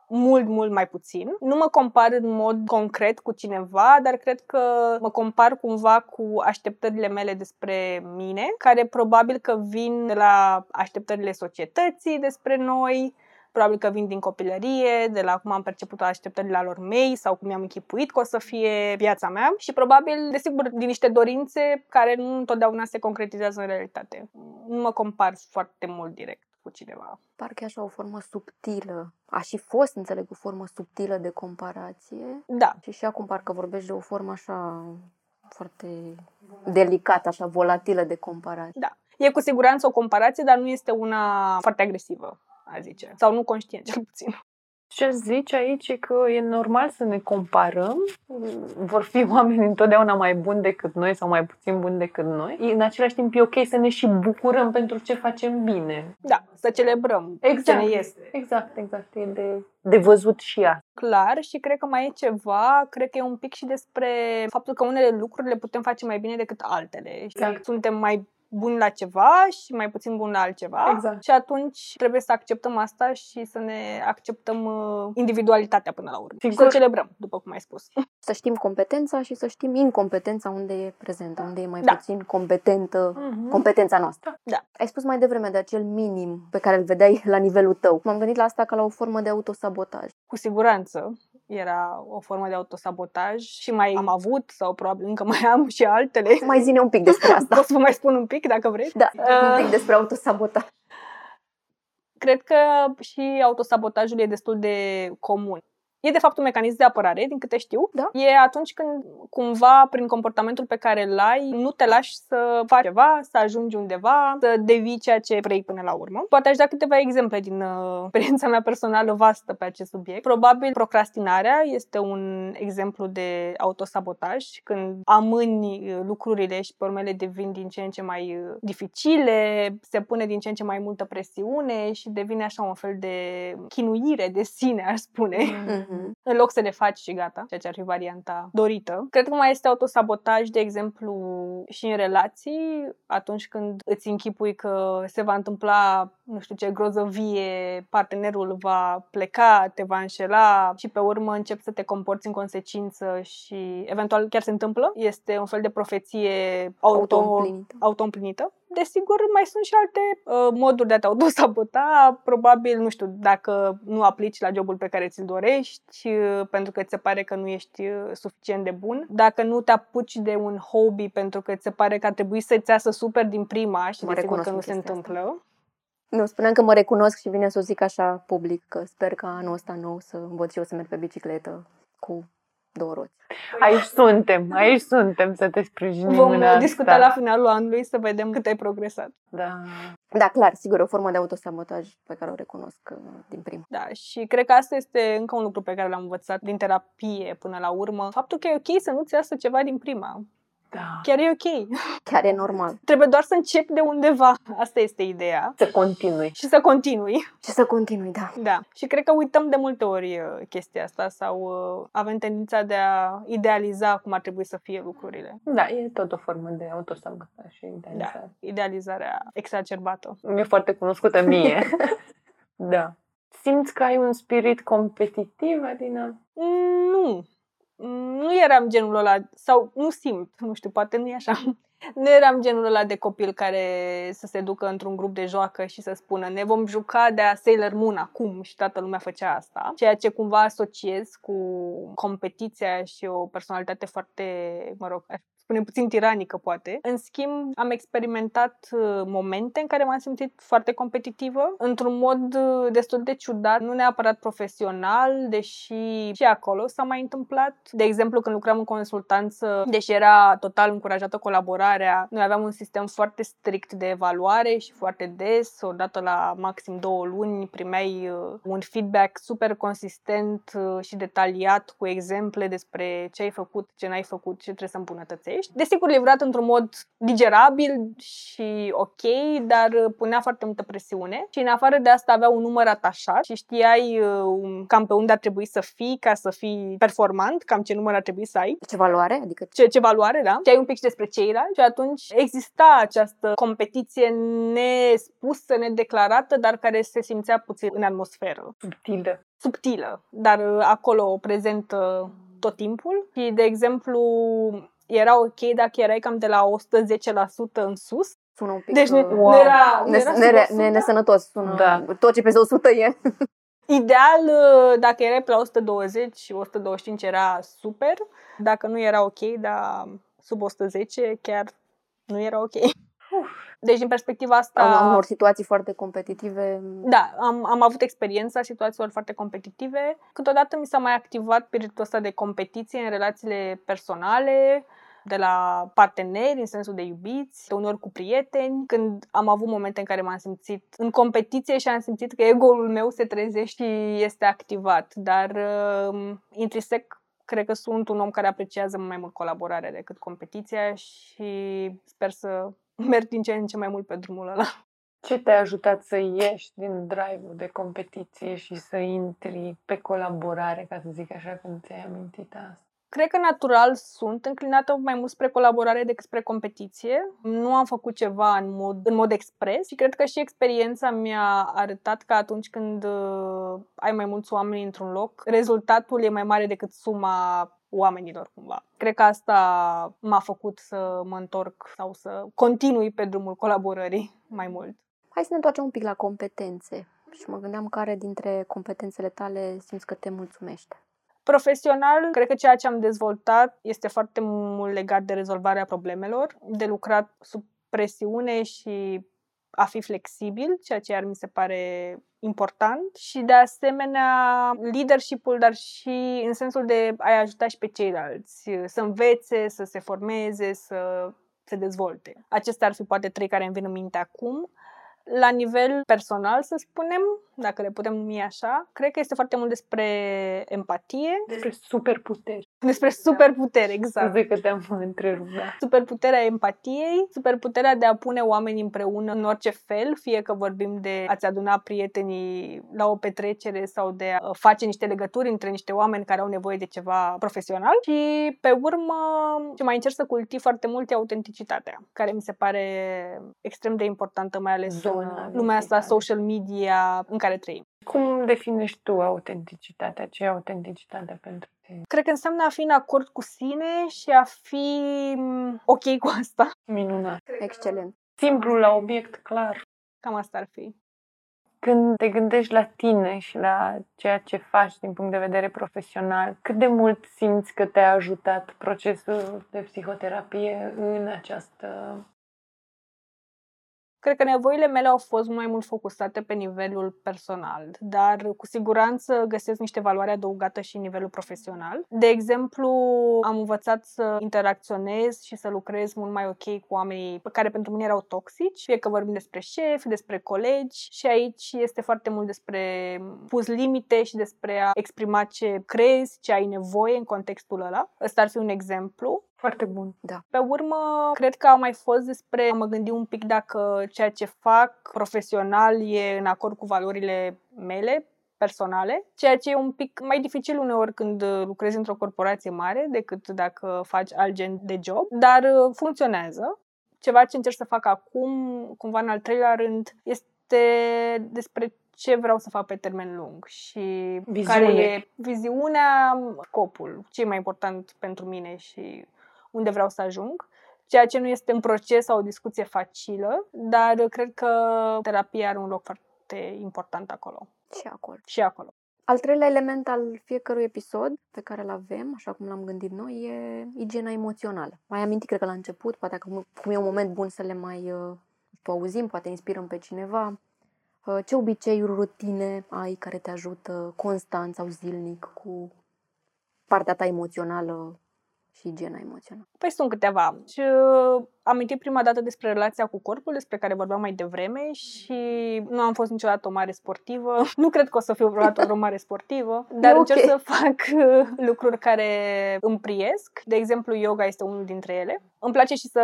mult, mult mai puțin. Nu mă compar în mod concret cu cineva, dar cred că mă compar cumva cu așteptările mele despre mine, care probabil că vin de la așteptările societății despre noi, probabil că vin din copilărie, de la cum am perceput așteptările lor mei sau cum mi-am închipuit că o să fie viața mea și probabil, desigur, din niște dorințe care nu întotdeauna se concretizează în realitate. Nu mă compar foarte mult direct cu cineva. Parcă e așa o formă subtilă. A și fost, înțeleg, o formă subtilă de comparație. Da. Și și acum parcă vorbești de o formă așa foarte delicată, așa volatilă de comparație. Da. E cu siguranță o comparație, dar nu este una foarte agresivă, a zice. Sau nu conștient, cel puțin. Ce zici aici e că e normal să ne comparăm. Vor fi <laughs> oameni întotdeauna mai buni decât noi sau mai puțin buni decât noi. În același timp e ok să ne și bucurăm pentru ce facem bine. Da, să celebrăm exact, ce ne este. Exact, exact. E de, de văzut și ea. Clar și cred că mai e ceva, cred că e un pic și despre faptul că unele lucruri le putem face mai bine decât altele. Exact. Suntem mai bun la ceva și mai puțin bun la altceva. Exact. Și atunci trebuie să acceptăm asta și să ne acceptăm uh, individualitatea până la urmă. Sigur. Și să celebrăm, după cum ai spus. Să știm competența și să știm incompetența unde e prezentă, unde e mai Da. puțin competentă Mhm. competența noastră. Da. Ai spus mai devreme de acel minim pe care îl vedeai la nivelul tău. M-am gândit la asta ca la o formă de autosabotaj. Cu siguranță era o formă de autosabotaj și mai am avut sau probabil încă mai am și altele. Mai zine un pic despre <laughs> asta. Pot să vă mai spun un pic dacă vreți? Da, un Uh. pic despre autosabotaj. Cred că și autosabotajul e destul de comun. E de fapt un mecanism de apărare, din câte știu. Da. E atunci când cumva, prin comportamentul pe care îl ai, nu te lași să faci ceva, să ajungi undeva, să devii ceea ce vrei până la urmă. Poate aș da câteva exemple din uh, <laughs> experiența mea personală vastă pe acest subiect. Probabil procrastinarea este un exemplu de autosabotaj, când amâni uh, lucrurile și pe urmă ele devin din ce în ce mai uh, dificile, se pune din ce în ce mai multă presiune și devine așa un fel de chinuire de sine, aș spune Mhm. în loc să le faci și gata, ceea ce ar fi varianta dorită. Cred că mai este autosabotaj, de exemplu, și în relații, atunci când îți închipui că se va întâmpla, nu știu ce, grozăvie, partenerul va pleca, te va înșela și pe urmă începi să te comporți în consecință și eventual chiar se întâmplă. Este un fel de profeție auto, Auto-împlinită. auto-împlinită. Desigur, mai sunt și alte uh, moduri de a te autosabota. Probabil, nu știu, dacă nu aplici la jobul pe care ți-l dorești, uh, pentru că ți se pare că nu ești uh, suficient de bun. Dacă nu te apuci de un hobby pentru că ți se pare că ar trebui să-ți iasă super din prima și Mă desigur recunosc că nu în se chestia întâmplă. Nu, spuneam că mă recunosc și vine să o zic așa public, că sper că anul ăsta nou să învăț și eu să merg pe bicicletă cu două roți. Aici suntem, aici suntem să te sprijinim Vom în uh, asta. discuta la finalul anului să vedem cât ai progresat. Da. Da, clar, sigur, e o formă de autosabotaj pe care o recunosc uh, din prima. Da, și cred că asta este încă un lucru pe care l-am învățat din terapie până la urmă. Faptul că e ok să nu-ți iasă ceva din prima. Da. Chiar e ok. Chiar e normal. Trebuie doar să începi de undeva. Asta este ideea. Să continui. Și să continui. Și să continui, da. Da. Și cred că uităm de multe ori uh, chestia asta sau uh, avem tendința de a idealiza cum ar trebui să fie lucrurile. Da, e tot o formă de autosabotaj și idealizare. Da. Idealizarea exacerbată. Mi-e foarte cunoscută mie. <laughs> da. Simți că ai un spirit competitiv, Adina? Mm, Nu. Mm, Nu eram genul ăla, sau nu simt, nu știu, poate nu e așa. Nu eram genul ăla de copil care să se ducă într-un grup de joacă și să spună ne vom juca de a Sailor Moon acum și toată lumea făcea asta. Ceea ce cumva asociez cu competiția și o personalitate foarte, mă rog, aș spune puțin tiranică poate. În schimb, am experimentat uh, momente în care m-am simțit foarte competitivă, într-un mod uh, destul de ciudat, nu neapărat profesional, deși și acolo s-a mai întâmplat. De exemplu, când lucram în consultanță, deși era total încurajată colaborarea, noi aveam un sistem foarte strict de evaluare și foarte des, odată la maxim două luni, primeai uh, un feedback super consistent uh, și detaliat cu exemple despre ce ai făcut, ce n-ai făcut, ce trebuie să îmbunătățești. Desigur, livrat într-un mod digerabil și ok, dar uh, punea foarte multă presiune și în afară de asta avea un număr atașat și știai uh, cam pe unde ar trebui să fii ca să fii performant, cam ce număr ar trebui să ai Ce valoare? Adică ce, ce valoare, da? Știai un pic și despre ceilalți și atunci exista această competiție nespusă, nedeclarată, dar care se simțea puțin în atmosferă. Subtilă. Subtilă, dar uh, acolo prezentă tot timpul. Și, de exemplu, era ok dacă erai cam de la 110% în sus. sună un pic... Deci ne, uh, Wow. ne era, ne ne, era ne, sub 100. ne, nesănătos. Sună, Da. Tot ce peste 100 e. Ideal, uh, dacă erai pe la 120 și 125 era super. Dacă nu era ok, dar sub 110 chiar nu era ok. Deci, din perspectiva asta... Am unor situații foarte competitive. Da, am, am avut experiența situațiilor foarte competitive. Câteodată mi s-a mai activat spiritul ăsta de competiție în relațiile personale, de la parteneri, în sensul de iubiți, de uneori cu prieteni, când am avut momente în care m-am simțit în competiție și am simțit că ego-ul meu se trezește și este activat. Dar uh, intrinsec cred că sunt un om care apreciază mai mult colaborarea decât competiția și sper să merg din ce în ce mai mult pe drumul ăla. Ce te-a ajutat să ieși din drive-ul de competiție și să intri pe colaborare, ca să zic așa, cum ți-ai amintit asta? Cred că natural sunt înclinată mai mult spre colaborare decât spre competiție. Nu am făcut ceva în mod, în mod expres și cred că și experiența mi-a arătat că atunci când uh, ai mai mulți oameni într-un loc, rezultatul e mai mare decât suma oamenilor cumva. Cred că asta m-a făcut să mă întorc sau să continui pe drumul colaborării mai mult. Hai să ne întoarcem un pic la competențe. Și mă gândeam care dintre competențele tale simți că te mulțumește. Profesional, cred că ceea ce am dezvoltat este foarte mult legat de rezolvarea problemelor, de lucrat sub presiune și a fi flexibil, ceea ce iar mi se pare important și de asemenea leadership-ul, dar și în sensul de a-i ajuta și pe ceilalți să învețe, să se formeze, să se dezvolte. Acestea ar fi poate trei care îmi vin în minte acum. La nivel personal, să spunem, dacă le putem numi așa, cred că este foarte mult despre empatie, Despre superputeri. Despre superputere, exact. Scuze că te-am întrerupt, da. Superputerea empatiei, superputerea de a pune oamenii împreună în orice fel, fie că vorbim de a-ți aduna prietenii la o petrecere sau de a face niște legături între niște oameni care au nevoie de ceva profesional. Și pe urmă, ce mai încerc să cultiv foarte mult e autenticitatea, care mi se pare extrem de importantă, mai ales Zona în lumea asta verticală. social media în care trăim. Cum definești tu autenticitatea? Ce e autenticitatea pentru tine? Cred că înseamnă a fi în acord cu sine și a fi mm, ok cu asta. Minunat. Excelent. Simplu la obiect, clar. Cam asta ar fi. Când te gândești la tine și la ceea ce faci din punct de vedere profesional, cât de mult simți că te-a ajutat procesul de psihoterapie în această... Cred că nevoile mele au fost mai mult focusate pe nivelul personal, dar cu siguranță găsesc niște valoare adăugată și în nivelul profesional. De exemplu, am învățat să interacționez și să lucrez mult mai ok cu oamenii pe care pentru mine erau toxici, fie că vorbim despre șefi, despre colegi și aici este foarte mult despre pus limite și despre a exprima ce crezi, ce ai nevoie în contextul ăla. Ăsta ar fi un exemplu. Foarte bun. Pe urmă, cred că a mai fost despre a mă gândi un pic dacă ceea ce fac profesional e în acord cu valorile mele personale, ceea ce e un pic mai dificil uneori când lucrezi într-o corporație mare decât dacă faci alt gen de job, dar uh, funcționează. Ceva ce încerc să fac acum, cumva în al treilea rând, este despre ce vreau să fac pe termen lung și Viziune. care e viziunea, scopul, ce e mai important pentru mine și unde vreau să ajung. Ceea ce nu este un proces sau o discuție facilă, dar cred că terapia are un loc foarte important acolo Și acolo. și acolo. Al treilea element al fiecărui episod pe care îl avem, așa cum l-am gândit noi, e igiena emoțională. Mai amintit, cred că la început, poate că cum e un moment bun să le mai uh, știu, auzim, poate inspirăm pe cineva. Uh, Ce obiceiuri, rutine ai care te ajută constant sau zilnic cu partea ta emoțională și igiena emoțională? Păi sunt câteva. Și uh, am amintit prima dată despre relația cu corpul, despre care vorbeam mai devreme și nu am fost niciodată o mare sportivă. <laughs> Nu cred că o să fiu vreodată o mare sportivă, <laughs> dar ok. încerc să fac uh, lucruri care îmi priesc. De exemplu, yoga este unul dintre ele. Îmi place și să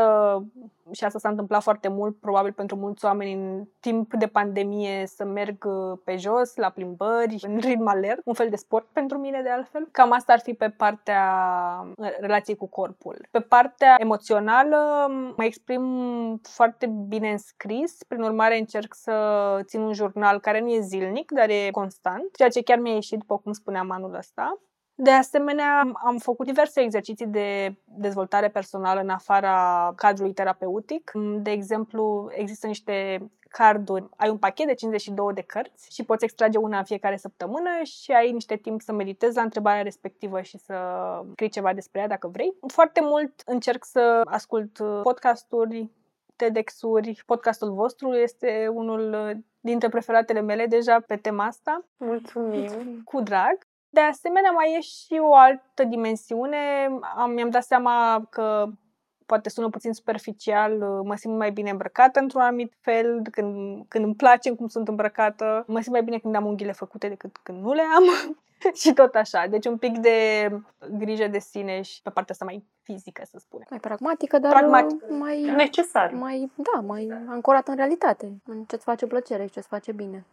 și asta s-a întâmplat foarte mult, probabil pentru mulți oameni în timp de pandemie, să merg uh, pe jos, la plimbări, în ritm alert, un fel de sport pentru mine de altfel. Cam asta ar fi pe partea uh, relației cu corpul. Pe partea emoțională mă exprim foarte bine în scris, prin urmare încerc să țin un jurnal care nu e zilnic, dar e constant, ceea ce chiar mi-a ieșit, după cum spuneam, anul ăsta. De asemenea, am făcut diverse exerciții de dezvoltare personală în afara cadrului terapeutic. De exemplu, există niște carduri, ai un pachet de 52 de cărți și poți extrage una în fiecare săptămână și ai niște timp să meditezi la întrebarea respectivă și să scrii ceva despre ea dacă vrei. Foarte mult încerc să ascult podcasturi, TEDx-uri. Podcastul vostru este unul dintre preferatele mele deja pe tema asta, Mulțumim. cu drag. De asemenea, mai e și o altă dimensiune. Am, mi-am dat seama că poate sună puțin superficial, mă simt mai bine îmbrăcată într-un anumit fel, când, când îmi place cum sunt îmbrăcată, mă simt mai bine când am unghiile făcute decât când nu le am <laughs> <laughs> și tot așa. Deci un pic de grijă de sine și pe partea asta mai fizică, să spunem. Mai pragmatică, dar Pragmatică. mai, Necesar. mai, da, mai ancorat în realitate, în ce-ți face plăcere și ce-ți face bine.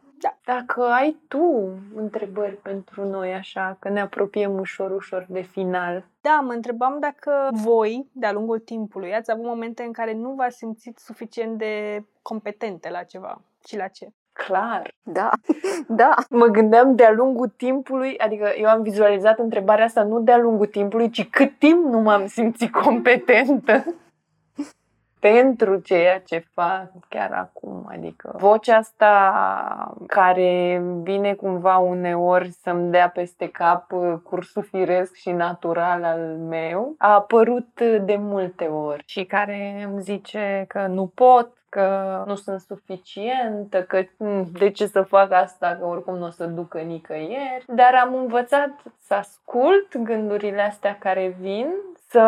Dacă ai tu întrebări pentru noi, așa, că ne apropiem ușor, ușor de final. Da, mă întrebam dacă voi, de-a lungul timpului, ați avut momente în care nu v-ați simțit suficient de competente la ceva și la ce. Clar. Da, da. Mă gândeam de-a lungul timpului, adică eu am vizualizat întrebarea asta nu de-a lungul timpului, ci cât timp nu m-am simțit competentă <laughs> pentru ceea ce fac chiar acum. Adică vocea asta care vine cumva uneori să-mi dea peste cap uh, cursul firesc și natural al meu, a apărut de multe ori și care îmi zice că nu pot, că nu sunt suficientă, că "Mm, de ce să fac asta, că oricum nu o să ducă nicăieri. Dar am învățat să ascult gândurile astea care vin, să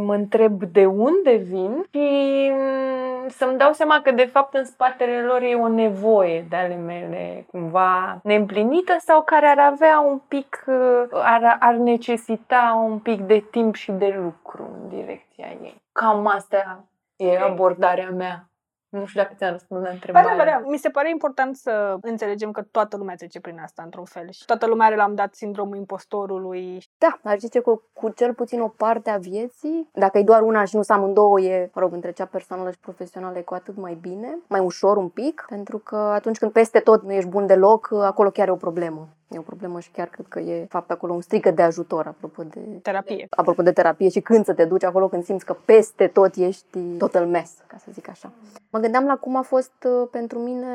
mă întreb de unde vin și mm, să-mi dau seama că de fapt în spatele lor e o nevoie de ale mele cumva neîmplinită sau care ar avea un pic, uh, ar, ar necesita un pic de timp și de lucru în direcția ei. Cam asta e abordarea mea. Nu știu dacă ți-am răspuns la întrebare. Părea, părea. Mi se pare important să înțelegem că toată lumea trece prin asta într-un fel și toată lumea are la un dat sindromul impostorului. Da, aș zice că cu cel puțin o parte a vieții, dacă e doar una și nu sunt amândouă, e, mă rog, între cea personală și profesională e cu atât mai bine, mai ușor un pic, pentru că atunci când peste tot nu ești bun deloc, acolo chiar e o problemă. E o problemă și chiar cred că e, de fapt, acolo un strigă de ajutor, apropo de Terapie. apropo de terapie și când să te duci acolo când simți că peste tot ești total mess, ca să zic așa. Mă gândeam la cum a fost uh, pentru mine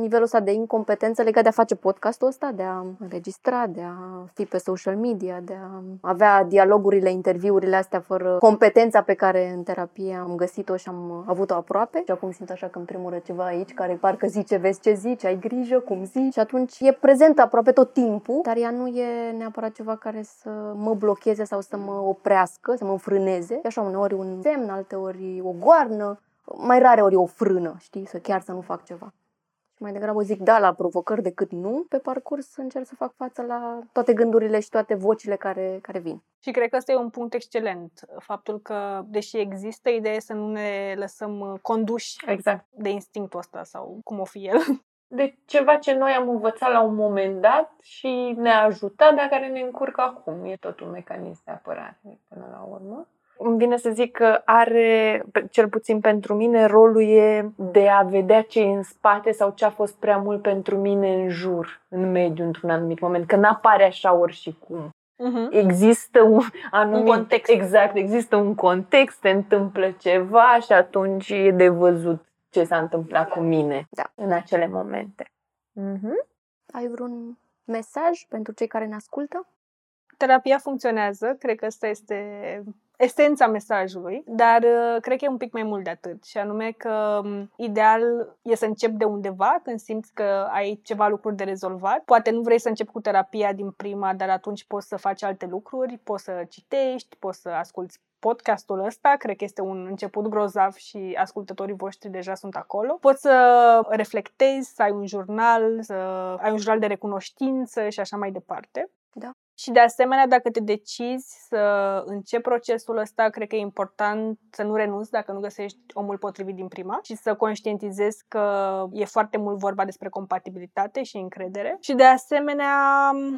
nivelul ăsta de incompetență legat de a face podcastul ăsta, de a înregistra, de a fi pe social media, de a avea dialogurile, interviurile astea fără competența pe care în terapie am găsit-o și am avut-o aproape. Și acum simt așa că îmi tremură ceva aici care parcă zice, vezi ce zici, ai grijă, cum zici. Și atunci e prezentă aproape tot timpul, dar ea nu e neapărat ceva care să mă blocheze sau să mă oprească, să mă înfrâneze. E așa uneori un semn, alteori o goarnă, mai rare ori o frână, știi, să chiar să nu fac ceva. Și mai degrabă zic da la provocări decât nu, pe parcurs încerc să fac față la toate gândurile și toate vocile care, care vin. Și cred că ăsta e un punct excelent. Faptul că, deși există, ideea să nu ne lăsăm uh, conduși Exact. de instinctul ăsta sau cum o fi el. <laughs> De ceva ce noi am învățat la un moment dat și ne-a ajutat, dar care ne încurcă acum. E tot un mecanism de apărare până la urmă. Îmi vine să zic că are, pe- cel puțin pentru mine, rolul e de a vedea ce e în spate sau ce a fost prea mult pentru mine în jur, în mediu, într-un anumit moment. Că n-apare așa ori și cum. Mhm. Există un anumit... Un context. Exact, există un context, se întâmplă ceva și atunci e de văzut ce s-a întâmplat cu mine Da. în acele momente. Mhm. Ai vreun mesaj pentru cei care ne ascultă? Terapia funcționează, cred că asta este esența mesajului, dar uh, cred că e un pic mai mult de atât, și anume că m, ideal e să începi de undeva când simți că ai ceva lucruri de rezolvat. Poate nu vrei să începi cu terapia din prima, dar atunci poți să faci alte lucruri, poți să citești, poți să asculți podcastul ăsta, cred că este un început grozav și ascultătorii voștri deja sunt acolo. Poți să reflectezi, să ai un jurnal, să ai un jurnal de recunoștință și așa mai departe. Și de asemenea, dacă te decizi să începi procesul ăsta, cred că e important să nu renunți dacă nu găsești omul potrivit din prima și să conștientizezi că e foarte mult vorba despre compatibilitate și încredere. Și de asemenea,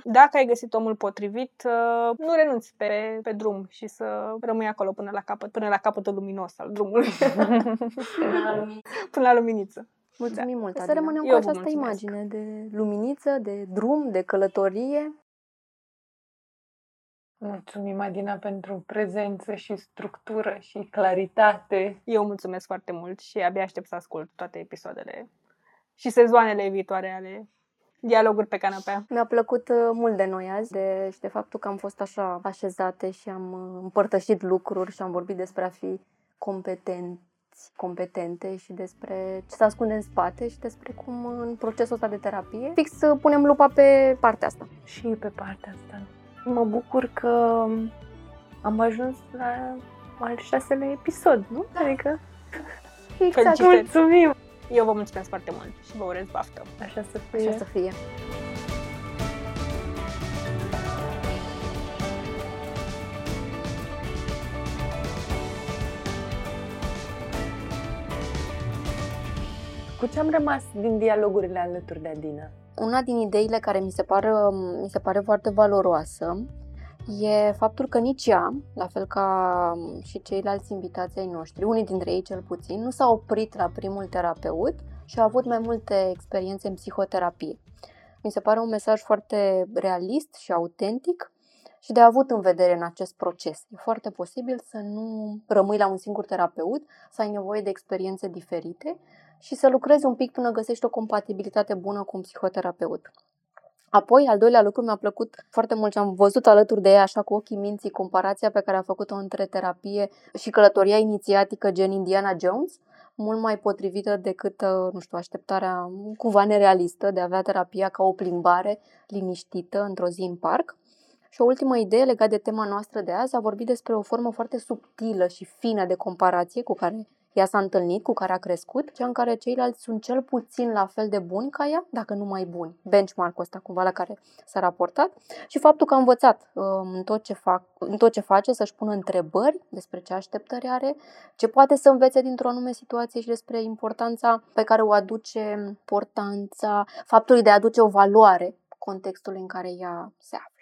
dacă ai găsit omul potrivit, uh, nu renunți pe, pe drum și să rămâi acolo până la capăt, până la capătul luminos al drumului, <laughs> <laughs> până la luminiță. Mulțumim mult, Să Adina. rămânem Eu cu vă această mulțumesc. imagine de luminiță, de drum, de călătorie. Mulțumim, Adina, pentru prezență și structură și claritate. Eu mulțumesc foarte mult și abia aștept să ascult toate episoadele și sezoanele viitoare ale dialoguri pe canapea. Mi-a plăcut uh, mult de noi azi de, și de faptul că am fost așa așezate și am uh, împărtășit lucruri și am vorbit despre a fi competenți, competente și despre ce se ascunde în spate și despre cum în procesul ăsta de terapie fix uh, punem lupa pe partea asta. Și pe partea asta. Mă bucur că am ajuns la al șaselea episod, nu? Adică, <laughs> Exact. Felicitări. mulțumim! Eu vă mulțumesc foarte mult și vă urez baftă. Așa să fie. Așa să fie. Cu ce am rămas din dialogurile alături de Adina? Una din ideile care mi se, pare, mi se pare foarte valoroasă e faptul că nici ea, la fel ca și ceilalți invitații ai noștri, unii dintre ei cel puțin, nu s-a oprit la primul terapeut și a avut mai multe experiențe în psihoterapie. Mi se pare un mesaj foarte realist și autentic și de avut în vedere în acest proces. E foarte posibil să nu rămâi la un singur terapeut, să ai nevoie de experiențe diferite și să lucrezi un pic până găsești o compatibilitate bună cu un psihoterapeut. Apoi, al doilea lucru, mi-a plăcut foarte mult și am văzut alături de ea, așa cu ochii minții, comparația pe care a făcut-o între terapie și călătoria inițiatică gen Indiana Jones, mult mai potrivită decât, uh, nu știu, așteptarea cumva nerealistă de a avea terapia ca o plimbare liniștită într-o zi în parc. Și o ultimă idee legată de tema noastră de azi a vorbit despre o formă foarte subtilă și fină de comparație cu care ea s-a întâlnit, cu care a crescut, cea în care ceilalți sunt cel puțin la fel de buni ca ea, dacă nu mai buni. Benchmark-ul ăsta cumva la care s-a raportat și faptul că a învățat um, în tot ce, fac, în tot ce face să-și pună întrebări despre ce așteptări are, ce poate să învețe dintr-o anume situație și despre importanța pe care o aduce, importanța faptului de a aduce o valoare contextului în care ea se află.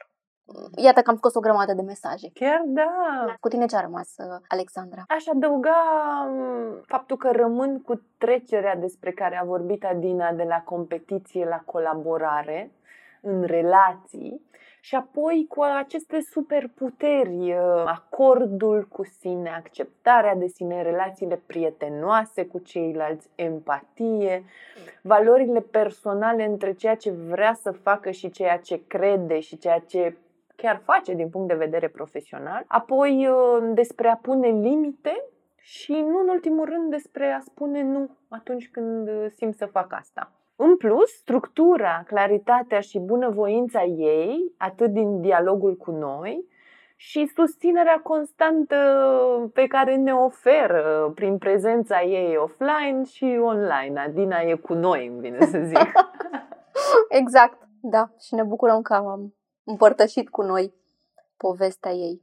Iată că am scos o grămadă de mesaje. Chiar da! Cu tine ce a rămas, uh, Alexandra? Aș adăuga m, faptul că rămân cu trecerea despre care a vorbit Adina de la competiție la colaborare în relații și apoi cu aceste superputeri, uh, acordul cu sine, acceptarea de sine, relațiile prietenoase cu ceilalți, empatie, valorile personale între ceea ce vrea să facă și ceea ce crede și ceea ce chiar face din punct de vedere profesional, apoi uh, despre a pune limite și nu în ultimul rând despre a spune nu atunci când uh, simt să fac asta. În plus, structura, claritatea și bunăvoința ei, atât din dialogul cu noi, și susținerea constantă pe care ne oferă prin prezența ei offline și online. Adina e cu noi, îmi vine să zic. <laughs> exact, da. Și ne bucurăm că am împărtășit cu noi povestea ei.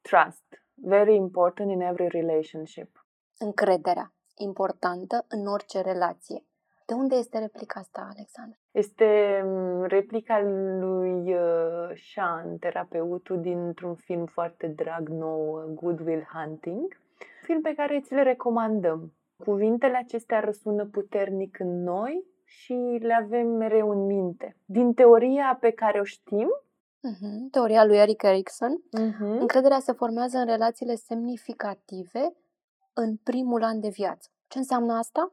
Trust. Very important in every relationship. Încrederea. Importantă în orice relație. De unde este replica asta, Alexandru? Este mm, replica lui uh, Sean, terapeutul dintr-un film foarte drag nou, Good Will Hunting, film pe care ți le recomandăm. Cuvintele acestea răsună puternic în noi și le avem mereu în minte. Din teoria pe care o știm, uh-huh. teoria lui Eric Erikson, uh-huh. încrederea se formează în relațiile semnificative în primul an de viață. Ce înseamnă asta?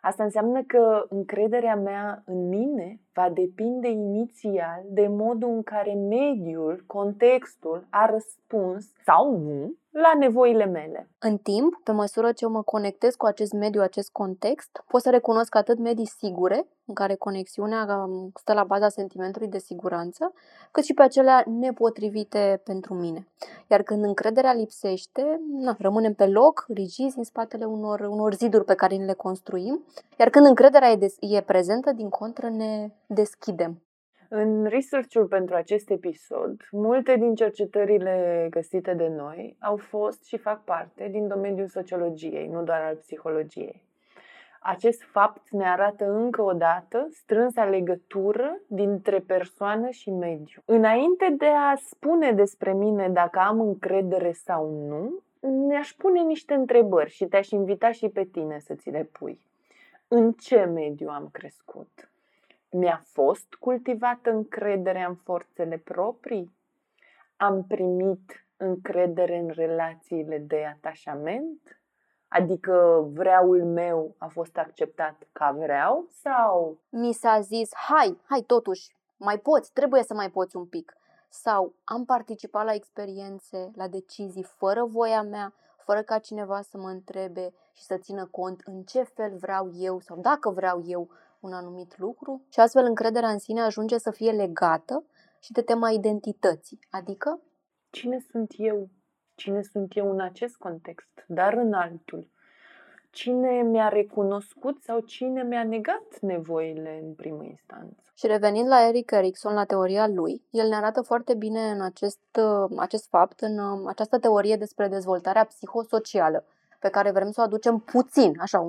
Asta înseamnă că încrederea mea în mine va depinde inițial de modul în care mediul, contextul a răspuns sau nu la nevoile mele. În timp, pe măsură ce mă conectez cu acest mediu, acest context, pot să recunosc atât medii sigure, în care conexiunea um, stă la baza sentimentului de siguranță, cât și pe acelea nepotrivite pentru mine. Iar când încrederea lipsește, na, rămânem pe loc, rigizi în spatele unor, unor ziduri pe care ni le construim, iar când încrederea e, des, e prezentă, din contră ne deschidem. În research-ul pentru acest episod, multe din cercetările găsite de noi au fost și fac parte din domeniul sociologiei, nu doar al psihologiei. Acest fapt ne arată încă o dată strânsa legătură dintre persoană și mediu. Înainte de a spune despre mine dacă am încredere sau nu, mi-aș pune niște întrebări și te-aș invita și pe tine să ți le pui. În ce mediu am crescut? Mi-a fost cultivată încrederea în forțele proprii? Am primit încredere în relațiile de atașament? Adică vreaul meu a fost acceptat ca vreau sau... Mi s-a zis, hai, hai totuși, mai poți, trebuie să mai poți un pic. Sau am participat la experiențe, la decizii fără voia mea, fără ca cineva să mă întrebe și să țină cont în ce fel vreau eu sau dacă vreau eu un anumit lucru și astfel încrederea în sine ajunge să fie legată și de tema identității, adică cine sunt eu, cine sunt eu în acest context, dar în altul. Cine mi-a recunoscut sau cine mi-a negat nevoile în primă instanță. Și revenind la Eric Erikson, la teoria lui, el ne arată foarte bine în acest, acest fapt, în um, această teorie despre dezvoltarea psihosocială, pe care vrem să o aducem puțin, așa,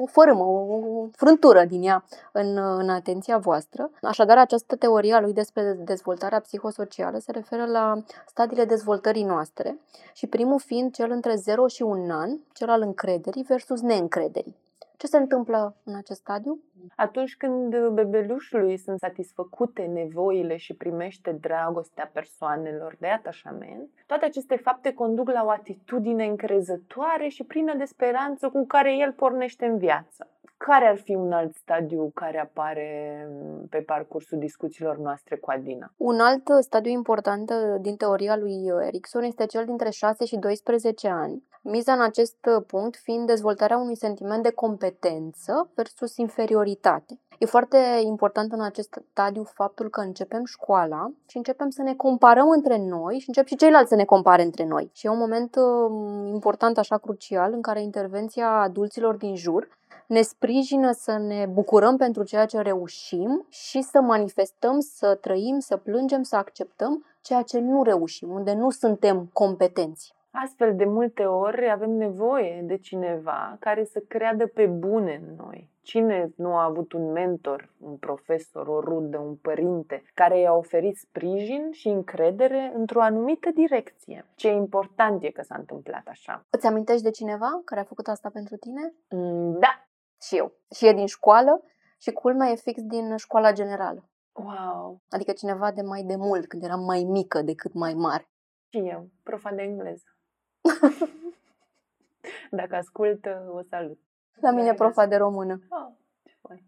o fărâmă, o frântură din ea în, în atenția voastră. Așadar, această teorie a lui despre dezvoltarea psihosocială se referă la stadiile dezvoltării noastre și primul fiind cel între 0 și 1 an, cel al încrederii versus neîncrederii. Ce se întâmplă în acest stadiu? Atunci când bebelușului sunt satisfăcute nevoile și primește dragostea persoanelor de atașament, toate aceste fapte conduc la o atitudine încrezătoare și plină de speranță cu care el pornește în viață. Care ar fi un alt stadiu care apare pe parcursul discuțiilor noastre cu Adina? Un alt stadiu important din teoria lui Erikson este cel dintre 6 și 12 ani. Miza în acest punct fiind dezvoltarea unui sentiment de competență versus inferioritate. E foarte important în acest stadiu faptul că începem școala și începem să ne comparăm între noi și încep și ceilalți să ne compare între noi. Și e un moment um, important, așa crucial, în care intervenția adulților din jur ne sprijină să ne bucurăm pentru ceea ce reușim și să manifestăm, să trăim, să plângem, să acceptăm ceea ce nu reușim, unde nu suntem competenți. Astfel, de multe ori avem nevoie de cineva care să creadă pe bune în noi. Cine nu a avut un mentor, un profesor, o rudă, un părinte care i-a oferit sprijin și încredere într-o anumită direcție? Ce important e că s-a întâmplat așa. Îți amintești de cineva care a făcut asta pentru tine? Mm, da, și eu. Și e din școală și culmea e fix din școala generală. Wow! Adică cineva de mai de mult, când eram mai mică decât mai mare. Și eu, profa de engleză. <laughs> Dacă ascult, o salut. La mine profa de română. Oh, ce fain.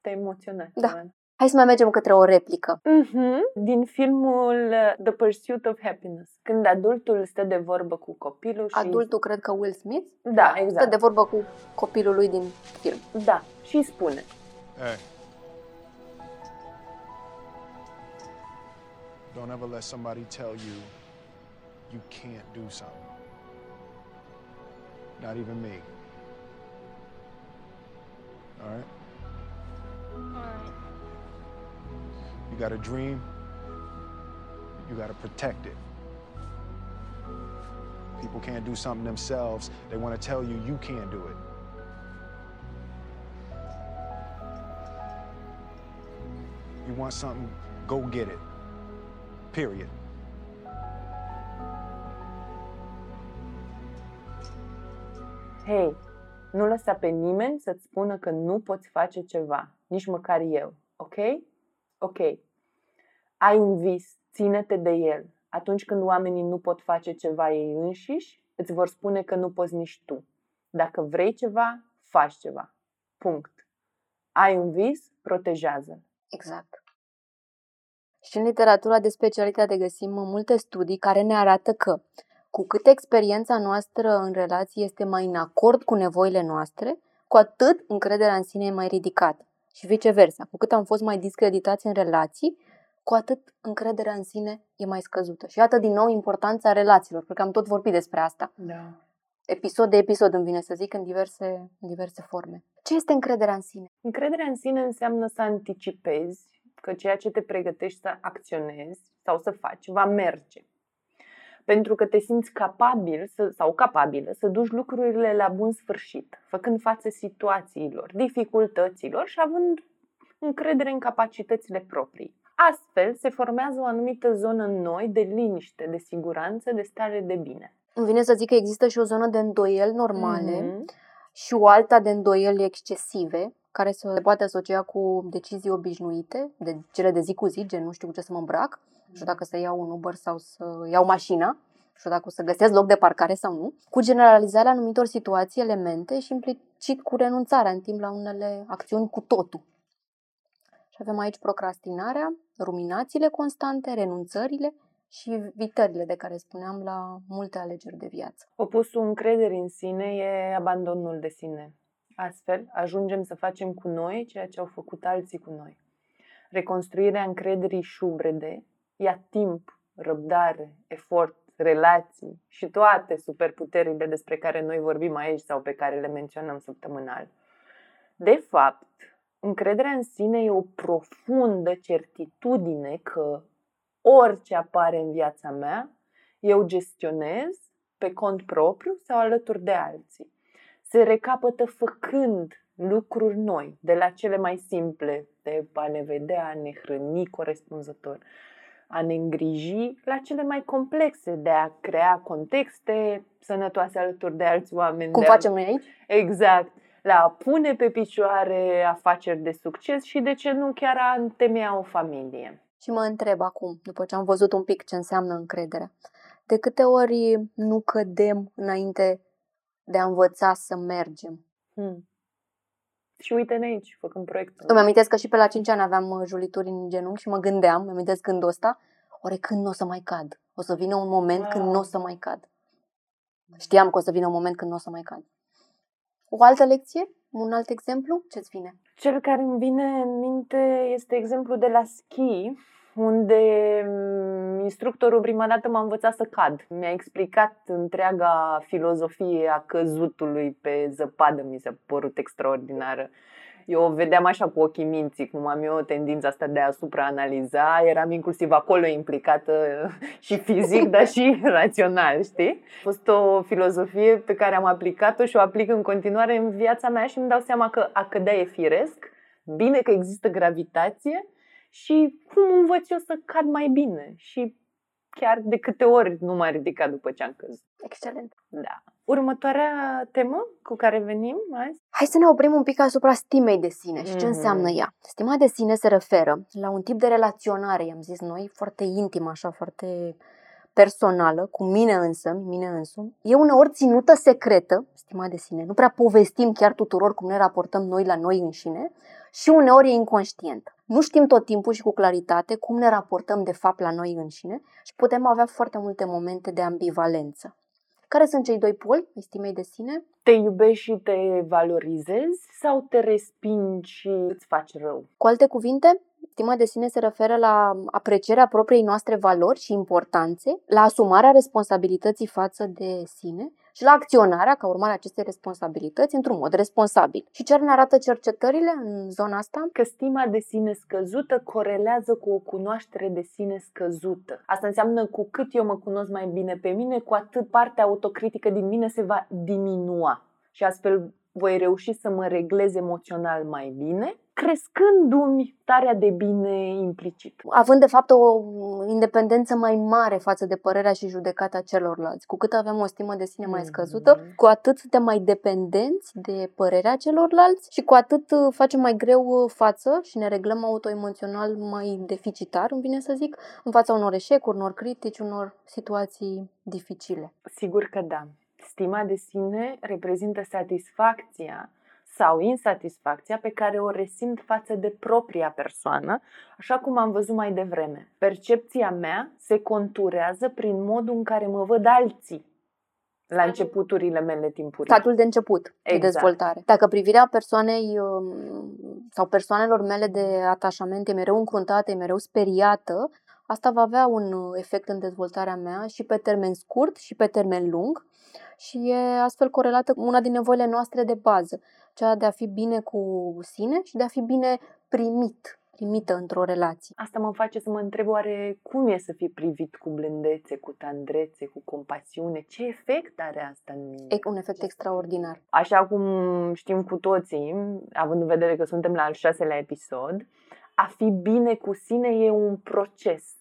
Te emoționat. Da. Hai să mai mergem către o replică. Mm-hmm. Din filmul uh, The Pursuit of Happiness. Când adultul stă de vorbă cu copilul și... Adultul, cred că Will Smith? Da, exact. Stă de vorbă cu copilul lui din film. Da, și spune. Hey. Don't ever let somebody tell you you can't do something. Not even me. All right? You got a dream, you got to protect it. People can't do something themselves, they want to tell you you can't do it. You want something, go get it. Period. Hei, nu lăsa pe nimeni să-ți spună că nu poți face ceva, nici măcar eu, ok? Ok. Ai un vis, ține-te de el. Atunci când oamenii nu pot face ceva ei înșiși, îți vor spune că nu poți nici tu. Dacă vrei ceva, faci ceva. Punct. Ai un vis, protejează-l. Exact. Și în literatura de specialitate găsim multe studii care ne arată că cu cât experiența noastră în relație este mai în acord cu nevoile noastre, cu atât încrederea în sine e mai ridicată. Și viceversa, cu cât am fost mai discreditați în relații, cu atât încrederea în sine e mai scăzută. Și iată din nou importanța relațiilor, pentru că am tot vorbit despre asta. Da. Episod de episod îmi vine să zic în diverse, în diverse forme. Ce este încrederea în sine? Încrederea în sine înseamnă să anticipezi că ceea ce te pregătești să acționezi sau să faci va merge. Pentru că te simți capabil să, sau capabilă să duci lucrurile la bun sfârșit, făcând față situațiilor, dificultăților și având încredere în capacitățile proprii. Astfel se formează o anumită zonă în noi de liniște, de siguranță, de stare de bine. Îmi vine să zic că există și o zonă de îndoieli normale Mhm. și o alta de îndoieli excesive, care se poate asocia cu decizii obișnuite, de cele de zi cu zi, gen nu știu cu ce să mă îmbrac, nu știu dacă să iau un Uber sau să iau mașina, nu știu dacă o să găsesc loc de parcare sau nu, cu generalizarea anumitor situații, elemente și implicit cu renunțarea în timp la unele acțiuni cu totul. Și avem aici procrastinarea, ruminațiile constante, renunțările și vitările de care spuneam la multe alegeri de viață. Opusul încrederii în sine e abandonul de sine. Astfel, ajungem să facem cu noi ceea ce au făcut alții cu noi. Reconstruirea încrederii șubrede ia timp, răbdare, efort, relații și toate superputerile despre care noi vorbim aici sau pe care le menționăm săptămânal. De fapt, încrederea în sine e o profundă certitudine că orice apare în viața mea, eu gestionez pe cont propriu sau alături de alții. Se recapătă făcând lucruri noi, de la cele mai simple, de a ne vedea, a ne hrăni corespunzător, a ne îngriji, la cele mai complexe, de a crea contexte sănătoase alături de alți oameni. Cum de a- facem noi aici? Exact. La a pune pe picioare afaceri de succes și, de ce nu, chiar a întemeia o familie. Și mă întreb acum, după ce am văzut un pic ce înseamnă încredere, de câte ori nu cădem înainte de a învăța să mergem? Hmm. Și uite-ne aici, făcând proiectul. Îmi amintesc că și pe la 5 ani aveam uh, julituri în genunchi și mă gândeam, îmi amintesc gândul ăsta, oare când nu o să mai cad? O să vină un moment când nu o să mai cad. Știam că o să vină un moment când nu o să mai cad. O altă lecție? Un alt exemplu? Ce-ți vine? Cel care îmi vine în minte este exemplu de la schi, unde mm, instructorul prima dată m-a învățat să cad. Mi-a explicat întreaga filozofie a căzutului pe zăpadă, mi s-a părut extraordinară. Eu o vedeam așa cu ochii minții, cum am eu tendința asta de a supraanaliza, eram inclusiv acolo implicată <laughs> și fizic, dar și <laughs> rațional, știi? A fost o filozofie pe care am aplicat-o și o aplic în continuare în viața mea și îmi dau seama că a cădea e firesc, bine că există gravitație și cum învăț eu să cad mai bine și chiar de câte ori nu m-a ridicat după ce am căzut. Excelent. Da. Următoarea temă cu care venim azi? Hai să ne oprim un pic asupra stimei de sine și ce Mhm. înseamnă ea. Stima de sine se referă la un tip de relaționare, i-am zis noi, foarte intimă, așa, foarte personală, cu mine însă, mine însumi. E uneori ținută secretă, stima de sine, nu prea povestim chiar tuturor cum ne raportăm noi la noi înșine și uneori e inconștientă. Nu știm tot timpul și cu claritate cum ne raportăm de fapt la noi înșine și putem avea foarte multe momente de ambivalență. Care sunt cei doi poli ai stimei de sine? Te iubești și te valorizezi sau te respingi și îți faci rău? Cu alte cuvinte, Stima de sine se referă la aprecierea propriei noastre valori și importanțe, la asumarea responsabilității față de sine și la acționarea, ca urmare a acestei responsabilități, într-un mod responsabil. Și ce ne arată cercetările în zona asta? Că stima de sine scăzută corelează cu o cunoaștere de sine scăzută. Asta înseamnă cu cât eu mă cunosc mai bine pe mine, cu atât partea autocritică din mine se va diminua. Și astfel voi reuși să mă reglez emoțional mai bine, crescându-mi starea de bine implicit. Având, de fapt, o independență mai mare față de părerea și judecata celorlalți. Cu cât avem o stimă de sine mai Mhm. scăzută, cu atât suntem mai dependenți de părerea celorlalți și cu atât uh, facem mai greu uh, față și ne reglăm autoemoțional mai deficitar, îmi vine să zic, în fața unor eșecuri, unor critici, unor situații dificile. Sigur că da. Stima de sine reprezintă satisfacția sau insatisfacția pe care o resimt față de propria persoană, așa cum am văzut mai devreme. Percepția mea se conturează prin modul în care mă văd alții la începuturile mele timpurii. Statul de început de Exact. dezvoltare. Dacă privirea persoanei um, sau persoanelor mele de atașament e mereu încruntată, e mereu speriată, asta va avea un uh, efect în dezvoltarea mea și pe termen scurt și pe termen lung și e astfel corelată cu una din nevoile noastre de bază, cea de a fi bine cu sine și de a fi bine primit, primită într-o relație. Asta mă face să mă întreb oare cum e să fii privit cu blândețe, cu tandrețe, cu compasiune? Ce efect are asta în mine? E un efect extraordinar. Așa cum știm cu toții, având în vedere că suntem la al șaselea episod, a fi bine cu sine e un proces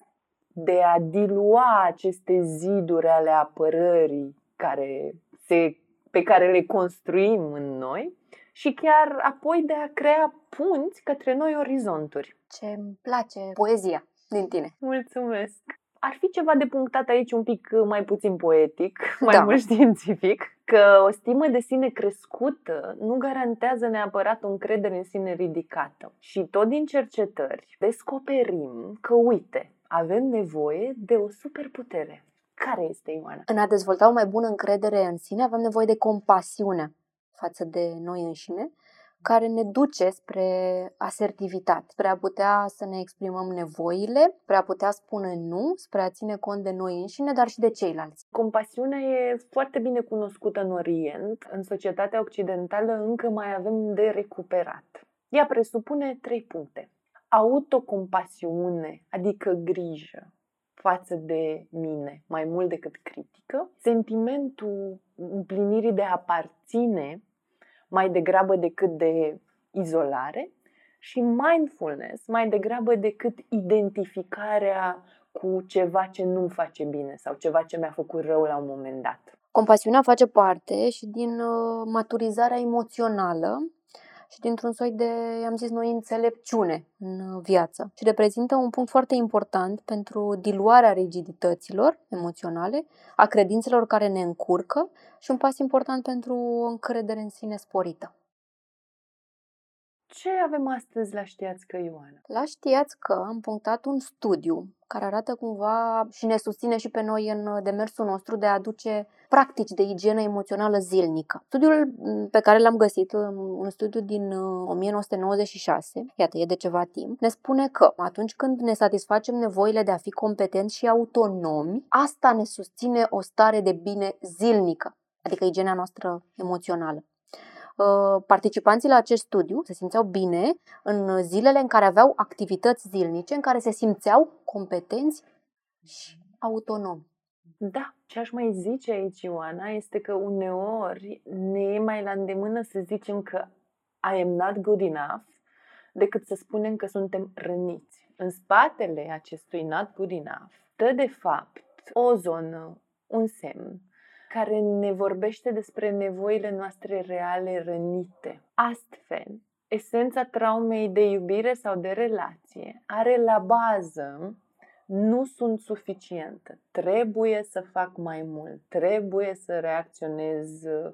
de a dilua aceste ziduri ale apărării care se, pe care le construim în noi și chiar apoi de a crea punți către noi orizonturi. Ce îmi place poezia din tine. Mulțumesc! Ar fi ceva de punctat aici un pic mai puțin poetic, <laughs> mai Da. mult științific, că o stimă de sine crescută nu garantează neapărat o încredere în sine ridicată. Și tot din cercetări descoperim că, uite, avem nevoie de o superputere. Care este, Ioana? În a dezvolta o mai bună încredere în sine, avem nevoie de compasiune față de noi înșine, care ne duce spre asertivitate, spre a putea să ne exprimăm nevoile, spre a putea spune nu, spre a ține cont de noi înșine, dar și de ceilalți. Compasiunea e foarte bine cunoscută în Orient. În societatea occidentală încă mai avem de recuperat. Ea presupune trei puncte. Autocompasiune, adică grijă față de mine, mai mult decât critică. Sentimentul împlinirii de a aparține mai degrabă decât de izolare și mindfulness mai degrabă decât identificarea cu ceva ce nu-mi face bine sau ceva ce mi-a făcut rău la un moment dat. Compasiunea face parte și din uh, maturizarea emoțională și dintr-un soi de, am zis noi, înțelepciune în uh, viață. Și reprezintă un punct foarte important pentru diluarea rigidităților emoționale, a credințelor care ne încurcă și un pas important pentru o încredere în sine sporită. Ce avem astăzi la știați că Ioana? La știați că am punctat un studiu care arată cumva și ne susține și pe noi în demersul nostru de a aduce practici de igienă emoțională zilnică. Studiul m, pe care l-am găsit, um, un studiu din uh, 1996, iată, e de ceva timp, ne spune că atunci când ne satisfacem nevoile de a fi competenți și autonomi, asta ne susține o stare de bine zilnică, adică igiena noastră emoțională. Uh, Participanții la acest studiu se simțeau bine în zilele în care aveau activități zilnice, în care se simțeau competenți și autonomi. Da, ce aș mai zice aici, Ioana, este că uneori ne e mai la îndemână să zicem că I am not good enough decât să spunem că suntem răniți. În spatele acestui not good enough stă de fapt o zonă, un semn care ne vorbește despre nevoile noastre reale rănite. Astfel, esența traumei de iubire sau de relație are la bază nu sunt suficientă, trebuie să fac mai mult, trebuie să reacționez uh,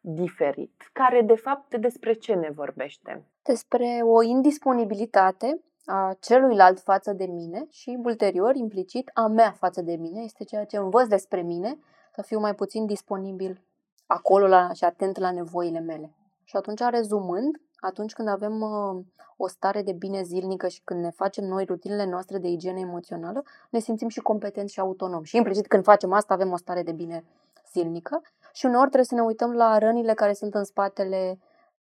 diferit. Care, de fapt, despre ce ne vorbește? Despre o indisponibilitate a celuilalt față de mine și, ulterior, implicit, a mea față de mine. Este ceea ce învăț despre mine, să fiu mai puțin disponibil acolo la, și atent la nevoile mele. Și atunci, rezumând, atunci când avem uh, o stare de bine zilnică și când ne facem noi rutinele noastre de igienă emoțională, ne simțim și competenți și autonomi. Și implicit când facem asta avem o stare de bine zilnică și uneori trebuie să ne uităm la rănile care sunt în spatele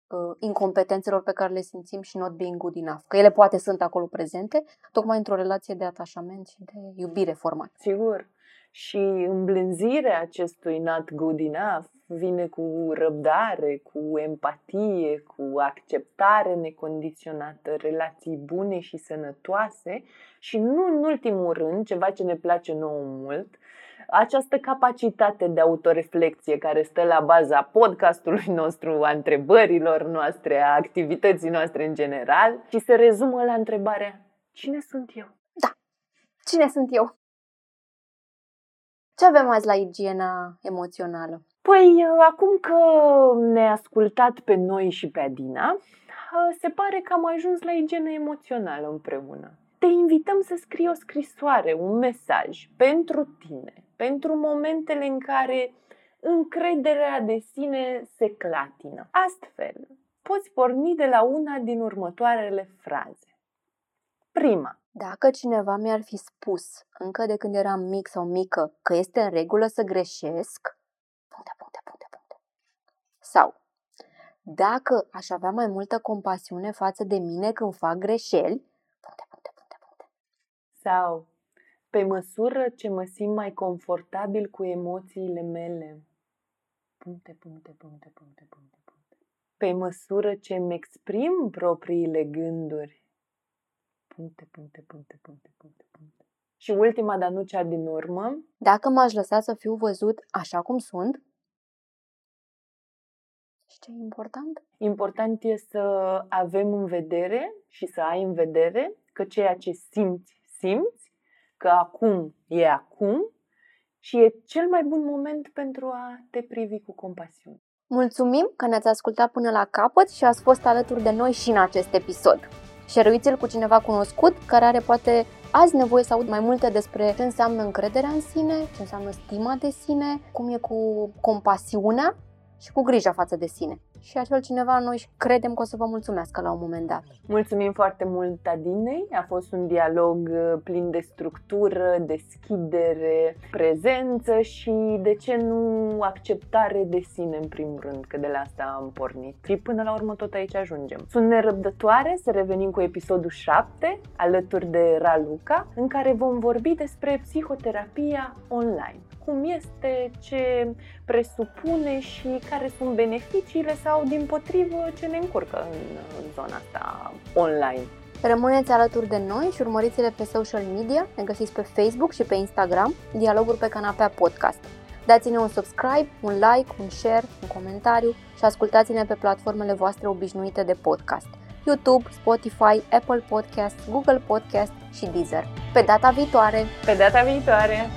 uh, incompetențelor pe care le simțim și not being good enough. Că ele poate sunt acolo prezente, tocmai într-o relație de atașament și de iubire format. Sigur. Și îmblânzirea acestui not good enough vine cu răbdare, cu empatie, cu acceptare necondiționată, relații bune și sănătoase și nu în ultimul rând, ceva ce ne place nouă mult, această capacitate de autoreflexie care stă la baza podcastului nostru, a întrebărilor noastre, a activității noastre în general și se rezumă la întrebarea Cine sunt eu? Da, cine sunt eu? Ce avem azi la igiena emoțională? Păi, acum că ne-a ascultat pe noi și pe Adina, se pare că am ajuns la igienă emoțională împreună. Te invităm să scrii o scrisoare, un mesaj pentru tine, pentru momentele în care încrederea de sine se clatină. Astfel, poți porni de la una din următoarele fraze. Prima. Dacă cineva mi-ar fi spus, încă de când eram mic sau mică, că este în regulă să greșesc, puncte, puncte, puncte, puncte. Sau, dacă aș avea mai multă compasiune față de mine când fac greșeli, puncte, puncte, puncte, puncte. Sau, pe măsură ce mă simt mai confortabil cu emoțiile mele, puncte, puncte, puncte, puncte, puncte, puncte. Pe măsură ce îmi exprim propriile gânduri, puncte, puncte, puncte, puncte, puncte, puncte. Și ultima, dar nu cea din urmă, Dacă m-aș lăsa să fiu văzut așa cum sunt, și ce e important? important e să avem în vedere și să ai în vedere că ceea ce simți, simți, că acum e acum și e cel mai bun moment pentru a te privi cu compasiune. Mulțumim că ne-ați ascultat până la capăt și ați fost alături de noi și în acest episod. Share-uiți-l cu cineva cunoscut care are poate azi nevoie să aud mai multe despre ce înseamnă încrederea în sine, ce înseamnă stima de sine, cum e cu compasiunea și cu grija față de sine. Și acel cineva noi credem că o să vă mulțumească la un moment dat. Mulțumim foarte mult, Adinei. A fost un dialog uh, plin de structură, deschidere, prezență și, de ce nu, acceptare de sine, în primul rând, că de la asta am pornit. Și până la urmă tot aici ajungem. Sunt nerăbdătoare să revenim cu episodul 7, alături de Raluca, în care vom vorbi despre psihoterapia online cum este, ce presupune și care sunt beneficiile sau, din potrivă, ce ne încurcă în zona asta online. Rămâneți alături de noi și urmăriți-le pe social media, ne găsiți pe Facebook și pe Instagram, Dialoguri pe Canapea Podcast. Dați-ne un subscribe, un like, un share, un comentariu și ascultați-ne pe platformele voastre obișnuite de podcast. YouTube, Spotify, Apple Podcast, Google Podcast și Deezer. Pe data viitoare! Pe data viitoare!